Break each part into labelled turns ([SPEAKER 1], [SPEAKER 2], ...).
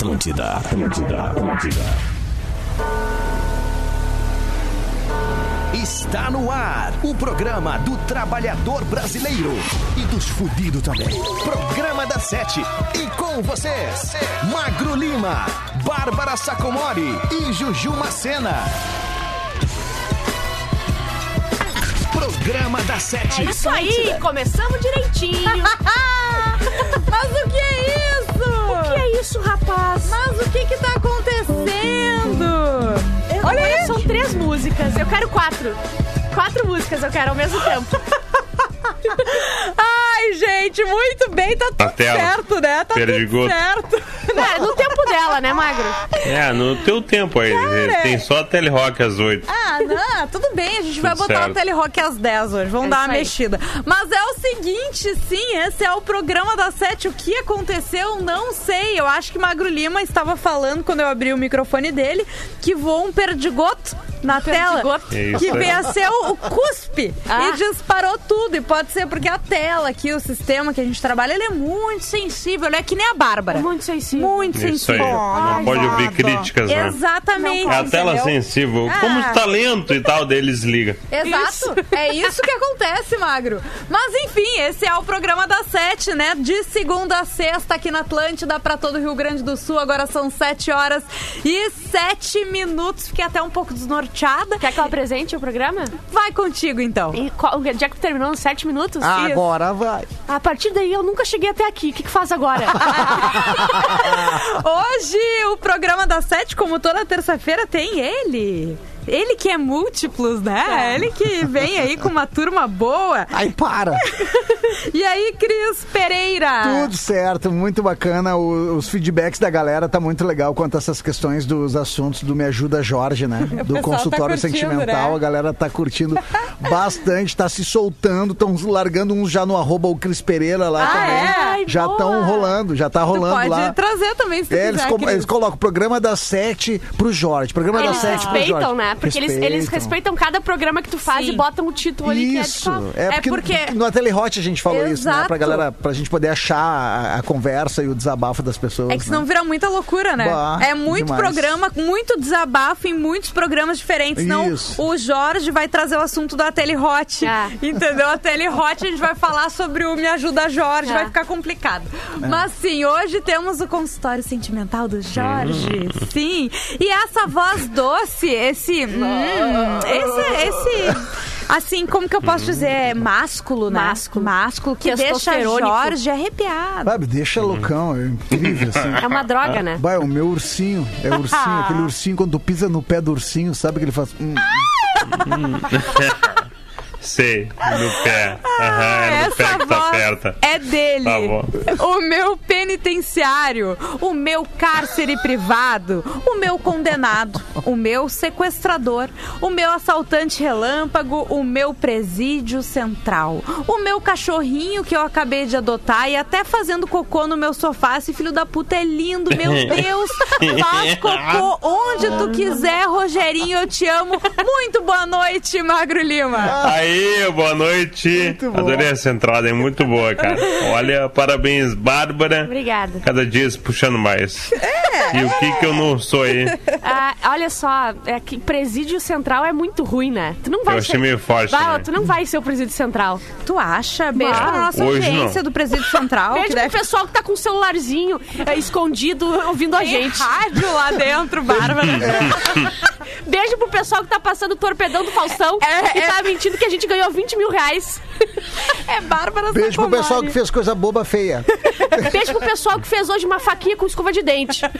[SPEAKER 1] Atlântida, Atlântida, Atlântida. Está no ar o programa do trabalhador brasileiro e dos fudidos também. Programa da Sete. E com vocês, Magro Lima, Bárbara Sacomori e Juju Macena. Programa da Sete.
[SPEAKER 2] É isso aí, começamos direitinho.
[SPEAKER 3] Mas o que é isso?
[SPEAKER 2] O que é isso, rapaz?
[SPEAKER 3] Mas o que que tá acontecendo?
[SPEAKER 2] Olha aí. São três músicas. Eu quero quatro. Quatro músicas eu quero ao mesmo tempo.
[SPEAKER 3] Ai, gente, muito bem, tá tudo
[SPEAKER 4] tela.
[SPEAKER 3] certo, né? Tá tudo
[SPEAKER 4] Perdigoto.
[SPEAKER 3] certo.
[SPEAKER 2] É, no tempo dela, né, Magro?
[SPEAKER 4] É, no teu tempo aí.
[SPEAKER 3] Cara.
[SPEAKER 4] Tem só telerock às oito.
[SPEAKER 3] Ah, tudo bem, a gente vai
[SPEAKER 4] Tudo
[SPEAKER 3] botar
[SPEAKER 4] certo.
[SPEAKER 3] o Telerock às 10 hoje, vamos
[SPEAKER 2] É
[SPEAKER 3] dar uma
[SPEAKER 2] aí.
[SPEAKER 3] mexida. Mas é o seguinte, sim, esse é o programa da Sete. O que aconteceu, não sei. Eu acho que Magro Lima estava falando, quando eu abri o microfone dele, que voou um perdigoto na tela.
[SPEAKER 4] É isso
[SPEAKER 3] Que
[SPEAKER 4] aí.
[SPEAKER 3] venceu o cuspe
[SPEAKER 2] Ah.
[SPEAKER 3] e disparou tudo. E pode ser porque a tela aqui, o sistema que a gente trabalha, ele é muito sensível. Ele é que nem a Bárbara.
[SPEAKER 2] Muito sensível.
[SPEAKER 3] Muito
[SPEAKER 4] Isso aí.
[SPEAKER 3] sensível.
[SPEAKER 4] Não pode ouvir críticas, né?
[SPEAKER 3] Exatamente.
[SPEAKER 4] É a tela
[SPEAKER 3] entendeu?
[SPEAKER 4] sensível.
[SPEAKER 3] Ah.
[SPEAKER 4] Como talento e tal, deles liga.
[SPEAKER 3] Exato. É isso que acontece, Magro. Mas enfim, esse é o programa da Sete, né? De segunda a sexta aqui na Atlântida para todo o Rio Grande do Sul. Agora são sete horas e sete minutos. Fiquei até um pouco desnorteada.
[SPEAKER 2] Quer que eu apresente o programa?
[SPEAKER 3] Vai contigo, então.
[SPEAKER 2] E qual, já que terminou nos sete minutos?
[SPEAKER 5] Agora vai.
[SPEAKER 2] A partir daí eu nunca cheguei até aqui. O que, que faz agora?
[SPEAKER 3] Hoje o programa da Sete, como toda terça-feira, tem ele. Ele que é múltiplos, né? Ele que vem aí com uma turma boa.
[SPEAKER 5] Aí para.
[SPEAKER 3] E aí, Cris Pereira?
[SPEAKER 5] Tudo certo, muito bacana. O- os feedbacks da galera tá muito legal quanto a essas questões dos assuntos do Me Ajuda Jorge, né? Do
[SPEAKER 3] tá
[SPEAKER 5] consultório
[SPEAKER 3] curtindo,
[SPEAKER 5] sentimental.
[SPEAKER 3] né?
[SPEAKER 5] A galera tá curtindo bastante, tá se soltando, estão largando uns já no arroba o Cris Pereira lá
[SPEAKER 3] Ah,
[SPEAKER 5] também.
[SPEAKER 3] é?
[SPEAKER 2] Ai,
[SPEAKER 5] já estão rolando, já tá
[SPEAKER 3] Tu
[SPEAKER 5] rolando
[SPEAKER 3] pode
[SPEAKER 5] lá.
[SPEAKER 3] trazer também, se tu
[SPEAKER 5] É, eles,
[SPEAKER 3] quiser, Cris.
[SPEAKER 5] eles colocam programa das sete pro Jorge. Programa
[SPEAKER 2] Eles
[SPEAKER 5] das sete pro
[SPEAKER 2] respeitam,
[SPEAKER 5] Jorge.
[SPEAKER 2] né? Porque eles, eles respeitam cada programa que tu faz
[SPEAKER 3] Sim.
[SPEAKER 2] e botam o título ali que é de
[SPEAKER 5] Isso,
[SPEAKER 2] fato.
[SPEAKER 5] é
[SPEAKER 3] É
[SPEAKER 5] porque,
[SPEAKER 3] porque-
[SPEAKER 5] no Telehot a gente falou isso, né?
[SPEAKER 3] Exato.
[SPEAKER 5] Pra galera, pra gente poder achar a, a conversa e o desabafo das pessoas.
[SPEAKER 3] É que senão
[SPEAKER 5] né?
[SPEAKER 3] vira muita loucura, né?
[SPEAKER 5] Bah,
[SPEAKER 3] é muito
[SPEAKER 5] demais.
[SPEAKER 3] programa, muito desabafo em muitos programas diferentes.
[SPEAKER 5] Isso.
[SPEAKER 3] o Jorge vai trazer o assunto da Telehot.
[SPEAKER 2] Ah.
[SPEAKER 3] Entendeu? A Telehot a gente vai falar sobre o Me Ajuda Jorge,
[SPEAKER 2] Ah.
[SPEAKER 3] vai ficar complicado. Mas sim, hoje temos o consultório sentimental do Jorge. Sim. E essa voz doce, esse. Hum, esse. esse Assim, como que eu posso dizer? Másculo, né?
[SPEAKER 2] Másculo.
[SPEAKER 3] Másculo, que deixa
[SPEAKER 2] Testosterônico.
[SPEAKER 3] Jorge arrepiado.
[SPEAKER 5] Sabe, deixa loucão, é incrível, assim.
[SPEAKER 2] É uma droga, né?
[SPEAKER 5] Vai, o meu ursinho, é ursinho, aquele ursinho, quando tu pisa no pé do ursinho, sabe que ele faz. hum,
[SPEAKER 4] Sei, no pé. Aham, é no pé
[SPEAKER 3] Essa
[SPEAKER 4] que
[SPEAKER 3] voz
[SPEAKER 4] aperta.
[SPEAKER 3] é dele.
[SPEAKER 4] Tá bom.
[SPEAKER 3] O meu penitenciário, o meu cárcere privado, o meu condenado, o meu sequestrador, o meu assaltante relâmpago, o meu presídio central, o meu cachorrinho que eu acabei de adotar e até fazendo cocô no meu sofá. Esse filho da puta é lindo, meu Deus. Faz cocô onde tu quiser, Rogerinho, eu te amo. Muito boa noite, Magro Lima.
[SPEAKER 4] Aí, boa noite. Adorei essa entrada, é muito boa, cara. Olha, parabéns, Bárbara.
[SPEAKER 2] Obrigada.
[SPEAKER 4] Cada dia se puxando mais. E o que que eu não sou aí?
[SPEAKER 2] Ah, olha só, é que presídio central é muito ruim, né? Tu não vai
[SPEAKER 4] Eu achei
[SPEAKER 2] ser...
[SPEAKER 4] meio forte
[SPEAKER 2] Vai,
[SPEAKER 4] também.
[SPEAKER 2] tu não vai ser o presídio central.
[SPEAKER 3] Tu acha? Beijo pra nossa
[SPEAKER 4] Hoje
[SPEAKER 3] audiência
[SPEAKER 4] não.
[SPEAKER 3] do Presídio Central.
[SPEAKER 2] Beijo
[SPEAKER 3] que
[SPEAKER 2] pro
[SPEAKER 3] deve
[SPEAKER 2] pessoal que tá com o celularzinho é, escondido ouvindo a
[SPEAKER 3] ter
[SPEAKER 2] gente.
[SPEAKER 3] rádio lá dentro, Bárbara.
[SPEAKER 2] Beijo pro pessoal que tá passando o torpedão do Faustão
[SPEAKER 3] É,
[SPEAKER 2] e
[SPEAKER 3] é.
[SPEAKER 2] tá mentindo que a gente ganhou 20 mil reais.
[SPEAKER 3] É Bárbara
[SPEAKER 5] Beijo pro
[SPEAKER 3] Sacomori.
[SPEAKER 5] pessoal que fez coisa boba feia.
[SPEAKER 2] Beijo pro pessoal que fez hoje uma faquinha com escova de dente.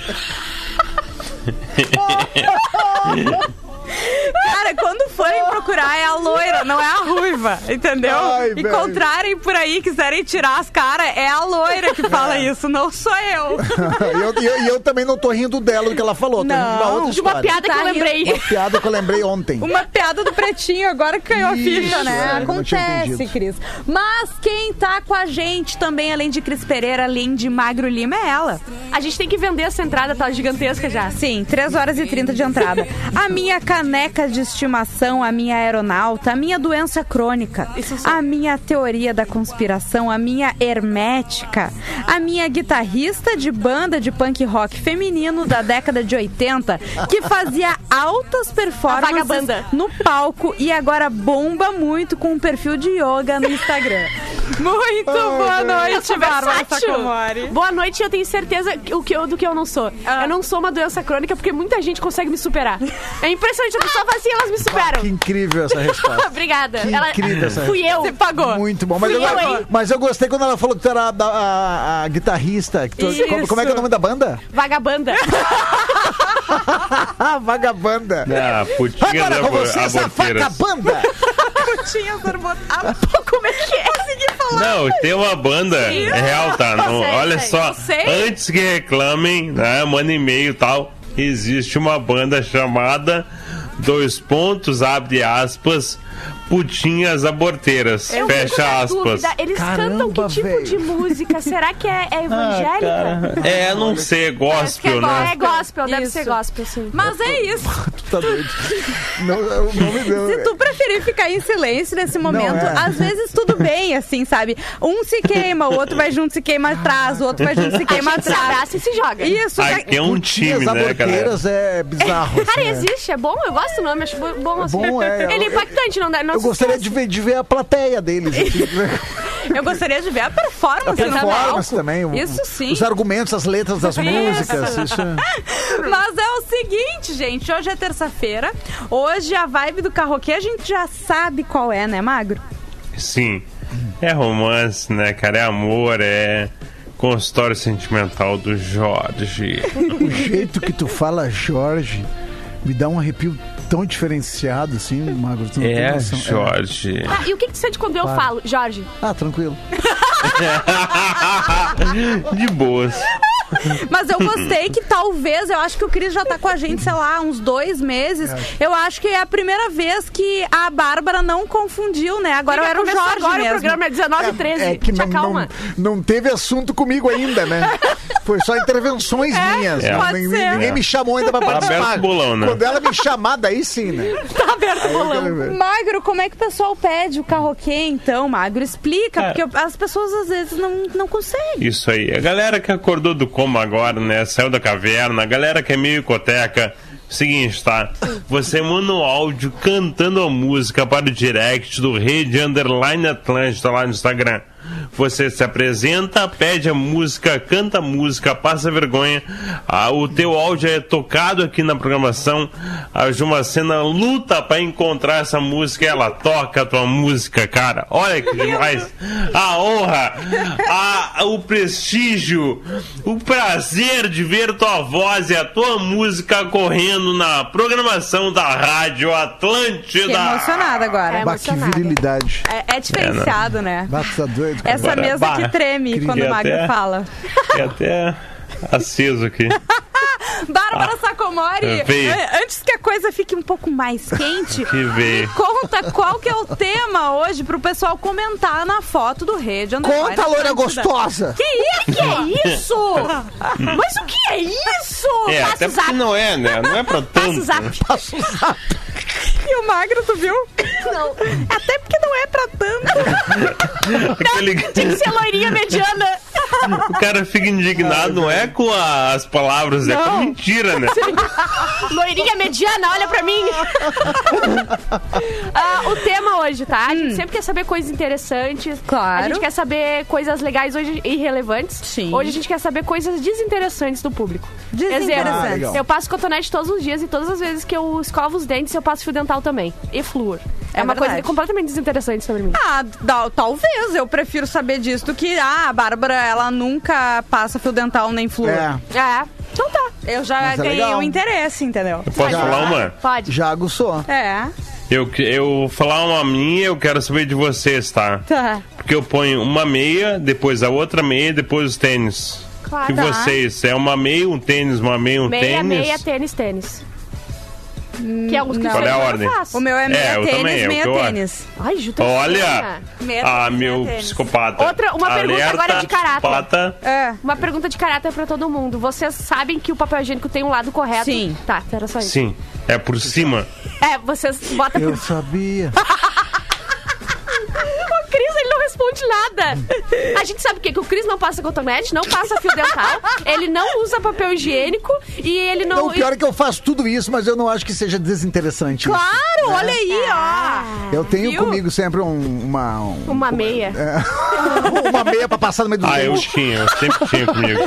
[SPEAKER 3] Cara, quando forem procurar é a loira, não é a ruiva, entendeu?
[SPEAKER 5] Ai.
[SPEAKER 3] Encontrarem por aí, quiserem tirar as caras, é a loira que fala isso, não sou eu.
[SPEAKER 5] E eu, eu- eu também não tô rindo dela do que ela falou. tô rindo de uma
[SPEAKER 3] Não,
[SPEAKER 5] outra
[SPEAKER 2] De uma piada que
[SPEAKER 3] Tá
[SPEAKER 2] eu lembrei.
[SPEAKER 5] Uma piada que eu lembrei ontem.
[SPEAKER 3] Uma piada do pretinho, agora que caiu a ficha, né?
[SPEAKER 5] é,
[SPEAKER 3] Acontece. Cris. Mas quem tá com a gente também, além de Cris Pereira, além de Magro Lima, é ela.
[SPEAKER 2] A gente tem que vender essa entrada, tá gigantesca já.
[SPEAKER 3] Sim, 3 horas e 30 de entrada. A minha caneca de estimação, a minha aeronauta, a minha doença crônica, a minha teoria da conspiração, a minha hermética, a minha guitarrista de banda de punk rock feminino da década de 80, que fazia altas performances no palco e agora bomba muito com um perfil de yoga no Instagram. Muito boa noite, Bárbara. Sacomori.
[SPEAKER 2] Boa noite, eu tenho certeza que o que eu, do que eu não sou.
[SPEAKER 3] Ah.
[SPEAKER 2] Eu não sou uma doença crônica porque muita gente consegue me superar. É impressionante, pessoa fala assim, elas me superam.
[SPEAKER 5] Que incrível essa resposta.
[SPEAKER 2] Obrigada.
[SPEAKER 5] Que
[SPEAKER 2] Ela-
[SPEAKER 5] incrível essa
[SPEAKER 2] Fui eu.
[SPEAKER 3] Você pagou.
[SPEAKER 5] Muito bom. Mas
[SPEAKER 2] Fui
[SPEAKER 5] eu,
[SPEAKER 2] eu,
[SPEAKER 5] mas eu gostei quando ela falou que tu era a, a- a guitarrista. que tu-
[SPEAKER 3] Isso.
[SPEAKER 5] como, como é que é o nome da banda?
[SPEAKER 2] Vagabanda.
[SPEAKER 5] Ah, Vagabanda.
[SPEAKER 4] Ah, putinhas
[SPEAKER 5] Agora com vocês, a. Vagabanda.
[SPEAKER 3] Tinha sorbotada.
[SPEAKER 2] Como é que é?
[SPEAKER 3] Consegui falar.
[SPEAKER 4] Não, tem uma banda, é real, tá? Não,
[SPEAKER 2] sei,
[SPEAKER 4] olha
[SPEAKER 2] sei,
[SPEAKER 4] só, antes que reclamem, né, manda e-mail e tal, existe uma banda chamada Dois Pontos, abre aspas, Putinhas Aborteiras,
[SPEAKER 2] Eu
[SPEAKER 4] fecha aspas.
[SPEAKER 2] dúvida, Eles cantam que
[SPEAKER 5] Caramba,
[SPEAKER 2] tipo
[SPEAKER 5] velho.
[SPEAKER 2] de música? Será que é, é evangélica?
[SPEAKER 4] É, não sei, é gospel,
[SPEAKER 3] é
[SPEAKER 4] né?
[SPEAKER 2] É gospel, deve
[SPEAKER 3] Isso.
[SPEAKER 2] ser gospel, sim.
[SPEAKER 3] Mas é isso.
[SPEAKER 5] Tu tá doido. Não, o nome deu.
[SPEAKER 3] Se tu preferir ficar em silêncio nesse momento,
[SPEAKER 5] é.
[SPEAKER 3] às vezes tudo bem, assim, sabe? Um se queima, o outro vai junto se queima atrás, o outro vai junto se queima
[SPEAKER 2] se
[SPEAKER 3] atrás.
[SPEAKER 2] abraça e se joga.
[SPEAKER 3] Isso,
[SPEAKER 4] Aqui é um time, né, cara?
[SPEAKER 5] aborteiras é bizarro.
[SPEAKER 2] Cara,
[SPEAKER 5] assim, é.
[SPEAKER 2] existe, é bom, eu gosto do nome, acho bo- bom assim.
[SPEAKER 5] bom, é.
[SPEAKER 2] Ele é impactante, não dá. Não
[SPEAKER 5] Eu gostaria de ver, de ver a plateia deles. assim,
[SPEAKER 3] eu gostaria de ver a performance,
[SPEAKER 5] a performance também. o-
[SPEAKER 3] Isso sim.
[SPEAKER 5] Os argumentos, as letras das músicas. Isso.
[SPEAKER 3] Mas é o seguinte, gente, hoje é terça-feira. Hoje a vibe do carroquê a gente já sabe qual é, né, Magro?
[SPEAKER 4] Sim, é romance, né, cara? É amor, é consultório sentimental do Jorge.
[SPEAKER 5] O jeito que tu fala, Jorge, me dá um arrepio tão diferenciado assim, Magro. Tu não tem
[SPEAKER 4] É,
[SPEAKER 5] noção.
[SPEAKER 4] Jorge.
[SPEAKER 2] Ah, e o que, que tu sente quando eu falo, Jorge?
[SPEAKER 5] Ah, tranquilo.
[SPEAKER 4] De boas.
[SPEAKER 3] Mas eu gostei que talvez, eu acho que o Cris já tá com a gente, sei lá, uns dois meses. Eu acho que é a primeira vez que a Bárbara não confundiu, né? Agora
[SPEAKER 2] Amiga,
[SPEAKER 3] era o Jorge
[SPEAKER 2] agora
[SPEAKER 3] mesmo.
[SPEAKER 2] o programa é 19 h 13
[SPEAKER 5] É que
[SPEAKER 2] Te
[SPEAKER 5] não,
[SPEAKER 2] acalma.
[SPEAKER 5] não, não teve assunto comigo ainda, né? Foi só intervenções minhas.
[SPEAKER 4] É.
[SPEAKER 3] Pode
[SPEAKER 5] ninguém,
[SPEAKER 3] ser.
[SPEAKER 5] ninguém me chamou ainda pra
[SPEAKER 4] Tá
[SPEAKER 5] participar.
[SPEAKER 4] bolão, né?
[SPEAKER 5] Quando ela me chamar, daí sim, né?
[SPEAKER 2] Tá aberto o bolão.
[SPEAKER 3] Magro, como é que o pessoal pede o carroquê, então, Magro? Explica,
[SPEAKER 4] Cara.
[SPEAKER 3] porque as pessoas às vezes não, não conseguem.
[SPEAKER 4] Isso aí. A galera que acordou do coma agora, né? Saiu da caverna, a galera que é meio hipoteca. Seguinte, tá? Você manda um áudio cantando a música para o direct do Rede Underline Atlântida lá no Instagram. Você se apresenta, pede a música, canta a música, passa vergonha. Ah, o teu áudio é tocado aqui na programação. A Jumacena luta para encontrar essa música e ela toca a tua música, cara. Olha que demais. A honra, a, o prestígio, o prazer de ver tua voz e a tua música correndo na programação da Rádio Atlântida.
[SPEAKER 3] Fiquei emocionada agora.
[SPEAKER 2] É,
[SPEAKER 5] Bah, que
[SPEAKER 2] emocionada.
[SPEAKER 5] virilidade.
[SPEAKER 3] É, é diferenciado, né?
[SPEAKER 5] Bah, tu tá doido, cara.
[SPEAKER 3] Essa mesa
[SPEAKER 4] bah,
[SPEAKER 3] que treme
[SPEAKER 5] queria
[SPEAKER 3] quando o Magro
[SPEAKER 4] até-
[SPEAKER 3] fala.
[SPEAKER 4] É até aceso aqui.
[SPEAKER 3] Bárbara Sacomori,
[SPEAKER 4] veio.
[SPEAKER 3] an- antes que a coisa fique um pouco mais quente,
[SPEAKER 4] Que
[SPEAKER 3] me conta qual que é o tema hoje pro pessoal comentar na foto do Rede Underline
[SPEAKER 5] Conta, loira gostosa!
[SPEAKER 2] Que isso? Que é isso? Mas o que é isso?
[SPEAKER 4] É,
[SPEAKER 2] Passa
[SPEAKER 4] até
[SPEAKER 2] o
[SPEAKER 4] porque
[SPEAKER 2] zap.
[SPEAKER 4] não é, né? Não é pra
[SPEAKER 2] Passa o
[SPEAKER 4] tanto.
[SPEAKER 2] zap.
[SPEAKER 3] E o Magro, tu viu?
[SPEAKER 2] Não.
[SPEAKER 3] Até porque não é pra tanto.
[SPEAKER 4] Aquele-
[SPEAKER 2] Tinha que ser loirinha mediana.
[SPEAKER 4] O cara fica indignado, não é com a- as palavras, é com a mentira, né?
[SPEAKER 2] Loirinha mediana, olha pra mim. Ah, o tema hoje, tá? A gente sempre quer saber coisas interessantes.
[SPEAKER 3] Hum. Claro.
[SPEAKER 2] A gente quer saber coisas legais hoje e irrelevantes.
[SPEAKER 3] Sim.
[SPEAKER 2] Hoje a gente quer saber coisas desinteressantes do público.
[SPEAKER 3] Desinteressantes.
[SPEAKER 5] Ah.
[SPEAKER 2] Eu passo cotonete todos os dias e todas as vezes que eu escovo os dentes eu passo fio dental também. E flúor. É,
[SPEAKER 3] É
[SPEAKER 2] uma
[SPEAKER 3] verdade.
[SPEAKER 2] coisa completamente desinteressante sobre mim.
[SPEAKER 3] Ah, da- talvez. Eu prefiro saber disso do que ah, a Bárbara, ela nunca passa fio dental nem flúor.
[SPEAKER 5] É,
[SPEAKER 2] É. Então tá.
[SPEAKER 3] Eu já
[SPEAKER 5] Mas é
[SPEAKER 3] ganhei
[SPEAKER 5] legal.
[SPEAKER 3] o interesse, entendeu?
[SPEAKER 4] Posso falar uma?
[SPEAKER 2] Pode.
[SPEAKER 5] já aguçou.
[SPEAKER 3] É.
[SPEAKER 4] Eu, que- eu falar uma minha, eu quero saber de vocês, tá?
[SPEAKER 3] Tá.
[SPEAKER 4] Porque eu ponho uma meia, depois a outra meia, depois os tênis.
[SPEAKER 2] Claro.
[SPEAKER 4] E
[SPEAKER 3] Tá.
[SPEAKER 4] vocês? É uma meia, um tênis, uma meia, um
[SPEAKER 2] Meia,
[SPEAKER 4] tênis?
[SPEAKER 2] meia, tênis, tênis. Que é os que
[SPEAKER 3] não.
[SPEAKER 4] Qual é a
[SPEAKER 2] eu
[SPEAKER 4] ordem?
[SPEAKER 3] O meu é meia
[SPEAKER 4] É, eu
[SPEAKER 3] tênis,
[SPEAKER 4] também, é
[SPEAKER 3] meia
[SPEAKER 4] eu
[SPEAKER 3] tênis.
[SPEAKER 2] Ai, Ju, tá
[SPEAKER 4] Olha!
[SPEAKER 3] Meia
[SPEAKER 4] Ah,
[SPEAKER 3] tênis,
[SPEAKER 4] meu
[SPEAKER 3] tênis.
[SPEAKER 4] psicopata.
[SPEAKER 2] Outra- uma pergunta
[SPEAKER 4] Alerta,
[SPEAKER 2] agora de caráter.
[SPEAKER 4] psicopata.
[SPEAKER 3] É.
[SPEAKER 2] Uma pergunta de caráter pra todo mundo. Vocês sabem que o papel higiênico tem um lado correto?
[SPEAKER 3] Sim.
[SPEAKER 2] Tá, era só isso.
[SPEAKER 4] Sim, é por cima.
[SPEAKER 2] É, vocês botam
[SPEAKER 5] Eu sabia.
[SPEAKER 2] O Cris, ele não responde nada. A gente sabe o quê? Que o Cris não passa cotonete, não passa fio dental, ele não usa papel higiênico e ele não...
[SPEAKER 5] Não, o pior é que eu faço tudo isso, mas eu não acho que seja desinteressante. isso.
[SPEAKER 3] Claro, olha aí, ó.
[SPEAKER 5] Eu tenho
[SPEAKER 3] Viu?
[SPEAKER 5] comigo sempre um- uma. um-
[SPEAKER 2] Uma meia.
[SPEAKER 5] uma meia pra passar no meio do
[SPEAKER 4] Ah, eu tinha, eu sempre tinha comigo.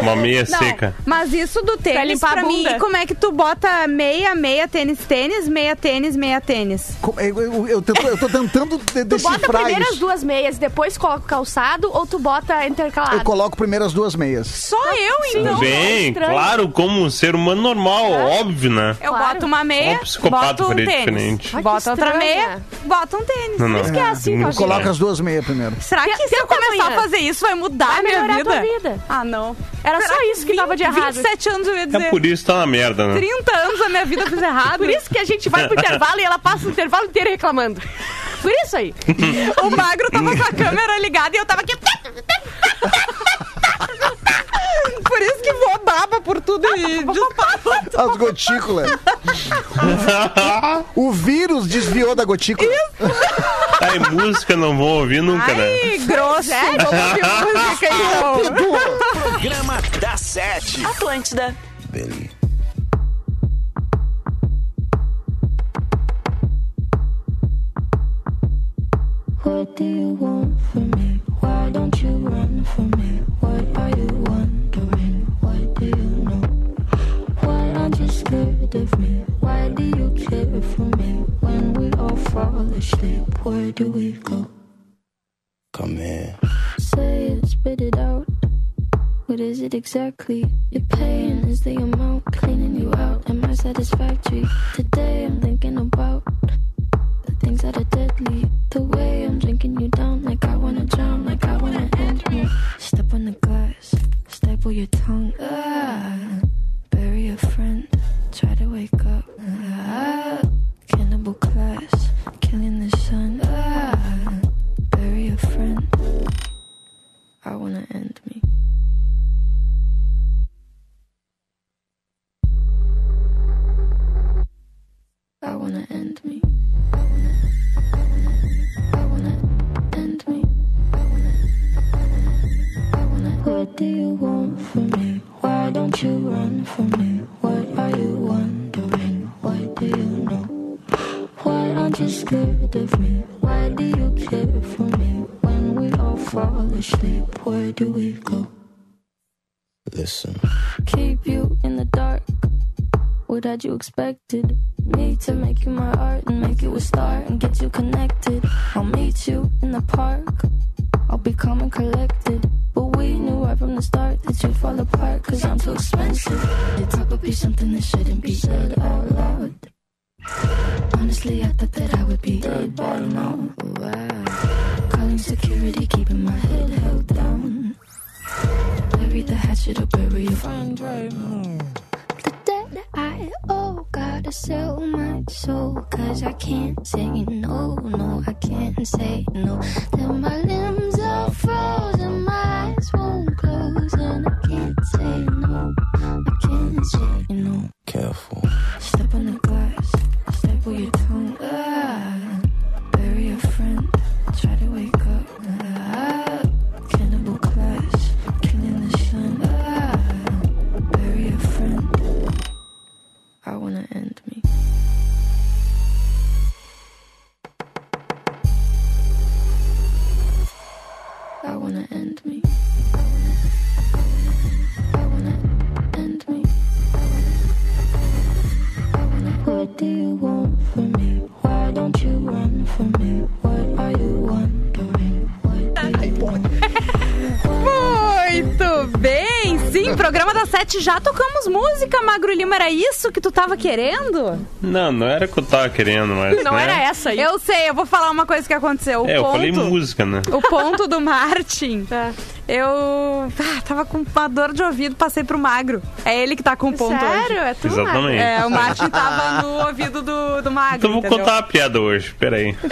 [SPEAKER 4] Uma meia
[SPEAKER 3] Não,
[SPEAKER 4] seca.
[SPEAKER 3] mas isso do
[SPEAKER 2] Pra
[SPEAKER 3] tênis,
[SPEAKER 2] limpar a
[SPEAKER 3] pra mim, como é que tu bota meia, meia, tênis, tênis, meia, tênis, meia, tênis?
[SPEAKER 5] Eu, eu, eu tento- eu tô tentando de-
[SPEAKER 2] Tu bota
[SPEAKER 5] decifrar
[SPEAKER 2] primeiro as
[SPEAKER 5] isso.
[SPEAKER 2] Duas meias, depois coloca o calçado ou tu bota intercalado?
[SPEAKER 5] Eu coloco primeiro as duas meias.
[SPEAKER 3] Só eu, então.
[SPEAKER 4] Bem,
[SPEAKER 2] estranho.
[SPEAKER 4] claro, como um ser humano normal, óbvio, né?
[SPEAKER 3] Eu
[SPEAKER 2] Claro.
[SPEAKER 3] boto uma meia,
[SPEAKER 4] Um psicopata
[SPEAKER 3] boto um tênis.
[SPEAKER 4] diferente.
[SPEAKER 2] Ai,
[SPEAKER 3] Bota outra meia, bota um tênis.
[SPEAKER 4] Não, não.
[SPEAKER 2] Isso que é assim.
[SPEAKER 5] Coloca as duas meias primeiro.
[SPEAKER 3] Será que se eu começar
[SPEAKER 2] amanhã.
[SPEAKER 3] a fazer isso vai mudar
[SPEAKER 2] Vai
[SPEAKER 3] a minha
[SPEAKER 2] melhorar a
[SPEAKER 3] vida?
[SPEAKER 2] tua vida.
[SPEAKER 3] Ah, não.
[SPEAKER 2] Era
[SPEAKER 3] Será
[SPEAKER 2] só isso que tava de errado.
[SPEAKER 3] 27 anos eu ia dizer.
[SPEAKER 4] É por isso que tá na merda, né?
[SPEAKER 3] 30 anos a minha vida eu fiz errado.
[SPEAKER 2] Por isso que a gente vai pro intervalo e ela passa o intervalo inteiro reclamando. Por isso aí.
[SPEAKER 3] O magro tava com a câmera ligada e eu tava aqui. Por isso que voa baba por tudo e.
[SPEAKER 5] As gotículas. o vírus desviou da gotícula.
[SPEAKER 4] Aí, música não vou ouvir nunca, né?
[SPEAKER 3] Ai, grosso. Vamos ouvir música então.
[SPEAKER 1] Programa da Sete.
[SPEAKER 6] Atlântida.
[SPEAKER 7] What do you want from me? Why don't you run from me? What are you wondering? What do you know? Why aren't you scared of me? Why do you care for me? When we all fall asleep, where do we go?
[SPEAKER 8] Come here.
[SPEAKER 7] Say it, spit it out. What is it exactly? Your pain is the amount cleaning you out. Am I satisfactory? Today I'm thinking about You expected? Me to make you my art and make you a star and get you connected. I'll meet you in the park. I'll be calm and collected. But we knew right from the start that you'd fall apart cause I'm too expensive. It's probably be something that shouldn't be said out loud. Honestly, I thought that I would be dead by now. Soul. Cause I can't say no, no, I can't say no. Then my limbs are frozen, my eyes won't close. And I can't say no, I can't say no.
[SPEAKER 3] Lima, era isso que tu tava querendo?
[SPEAKER 4] Não, não era o que eu tava querendo, mas.
[SPEAKER 2] Não
[SPEAKER 4] né?
[SPEAKER 2] era essa aí.
[SPEAKER 3] Eu sei, eu vou falar uma coisa que aconteceu. O
[SPEAKER 4] É, eu
[SPEAKER 3] ponto,
[SPEAKER 4] falei música, né?
[SPEAKER 3] O ponto do Martin,
[SPEAKER 2] Tá.
[SPEAKER 3] eu ah, tava com uma dor de ouvido, passei pro Magro. É ele que tá com o ponto
[SPEAKER 2] Sério?
[SPEAKER 3] hoje.
[SPEAKER 2] É tu,
[SPEAKER 4] Exatamente.
[SPEAKER 3] É, o Martin tava no ouvido do, do Magro.
[SPEAKER 4] Então eu vou
[SPEAKER 3] entendeu?
[SPEAKER 4] contar uma piada hoje, peraí.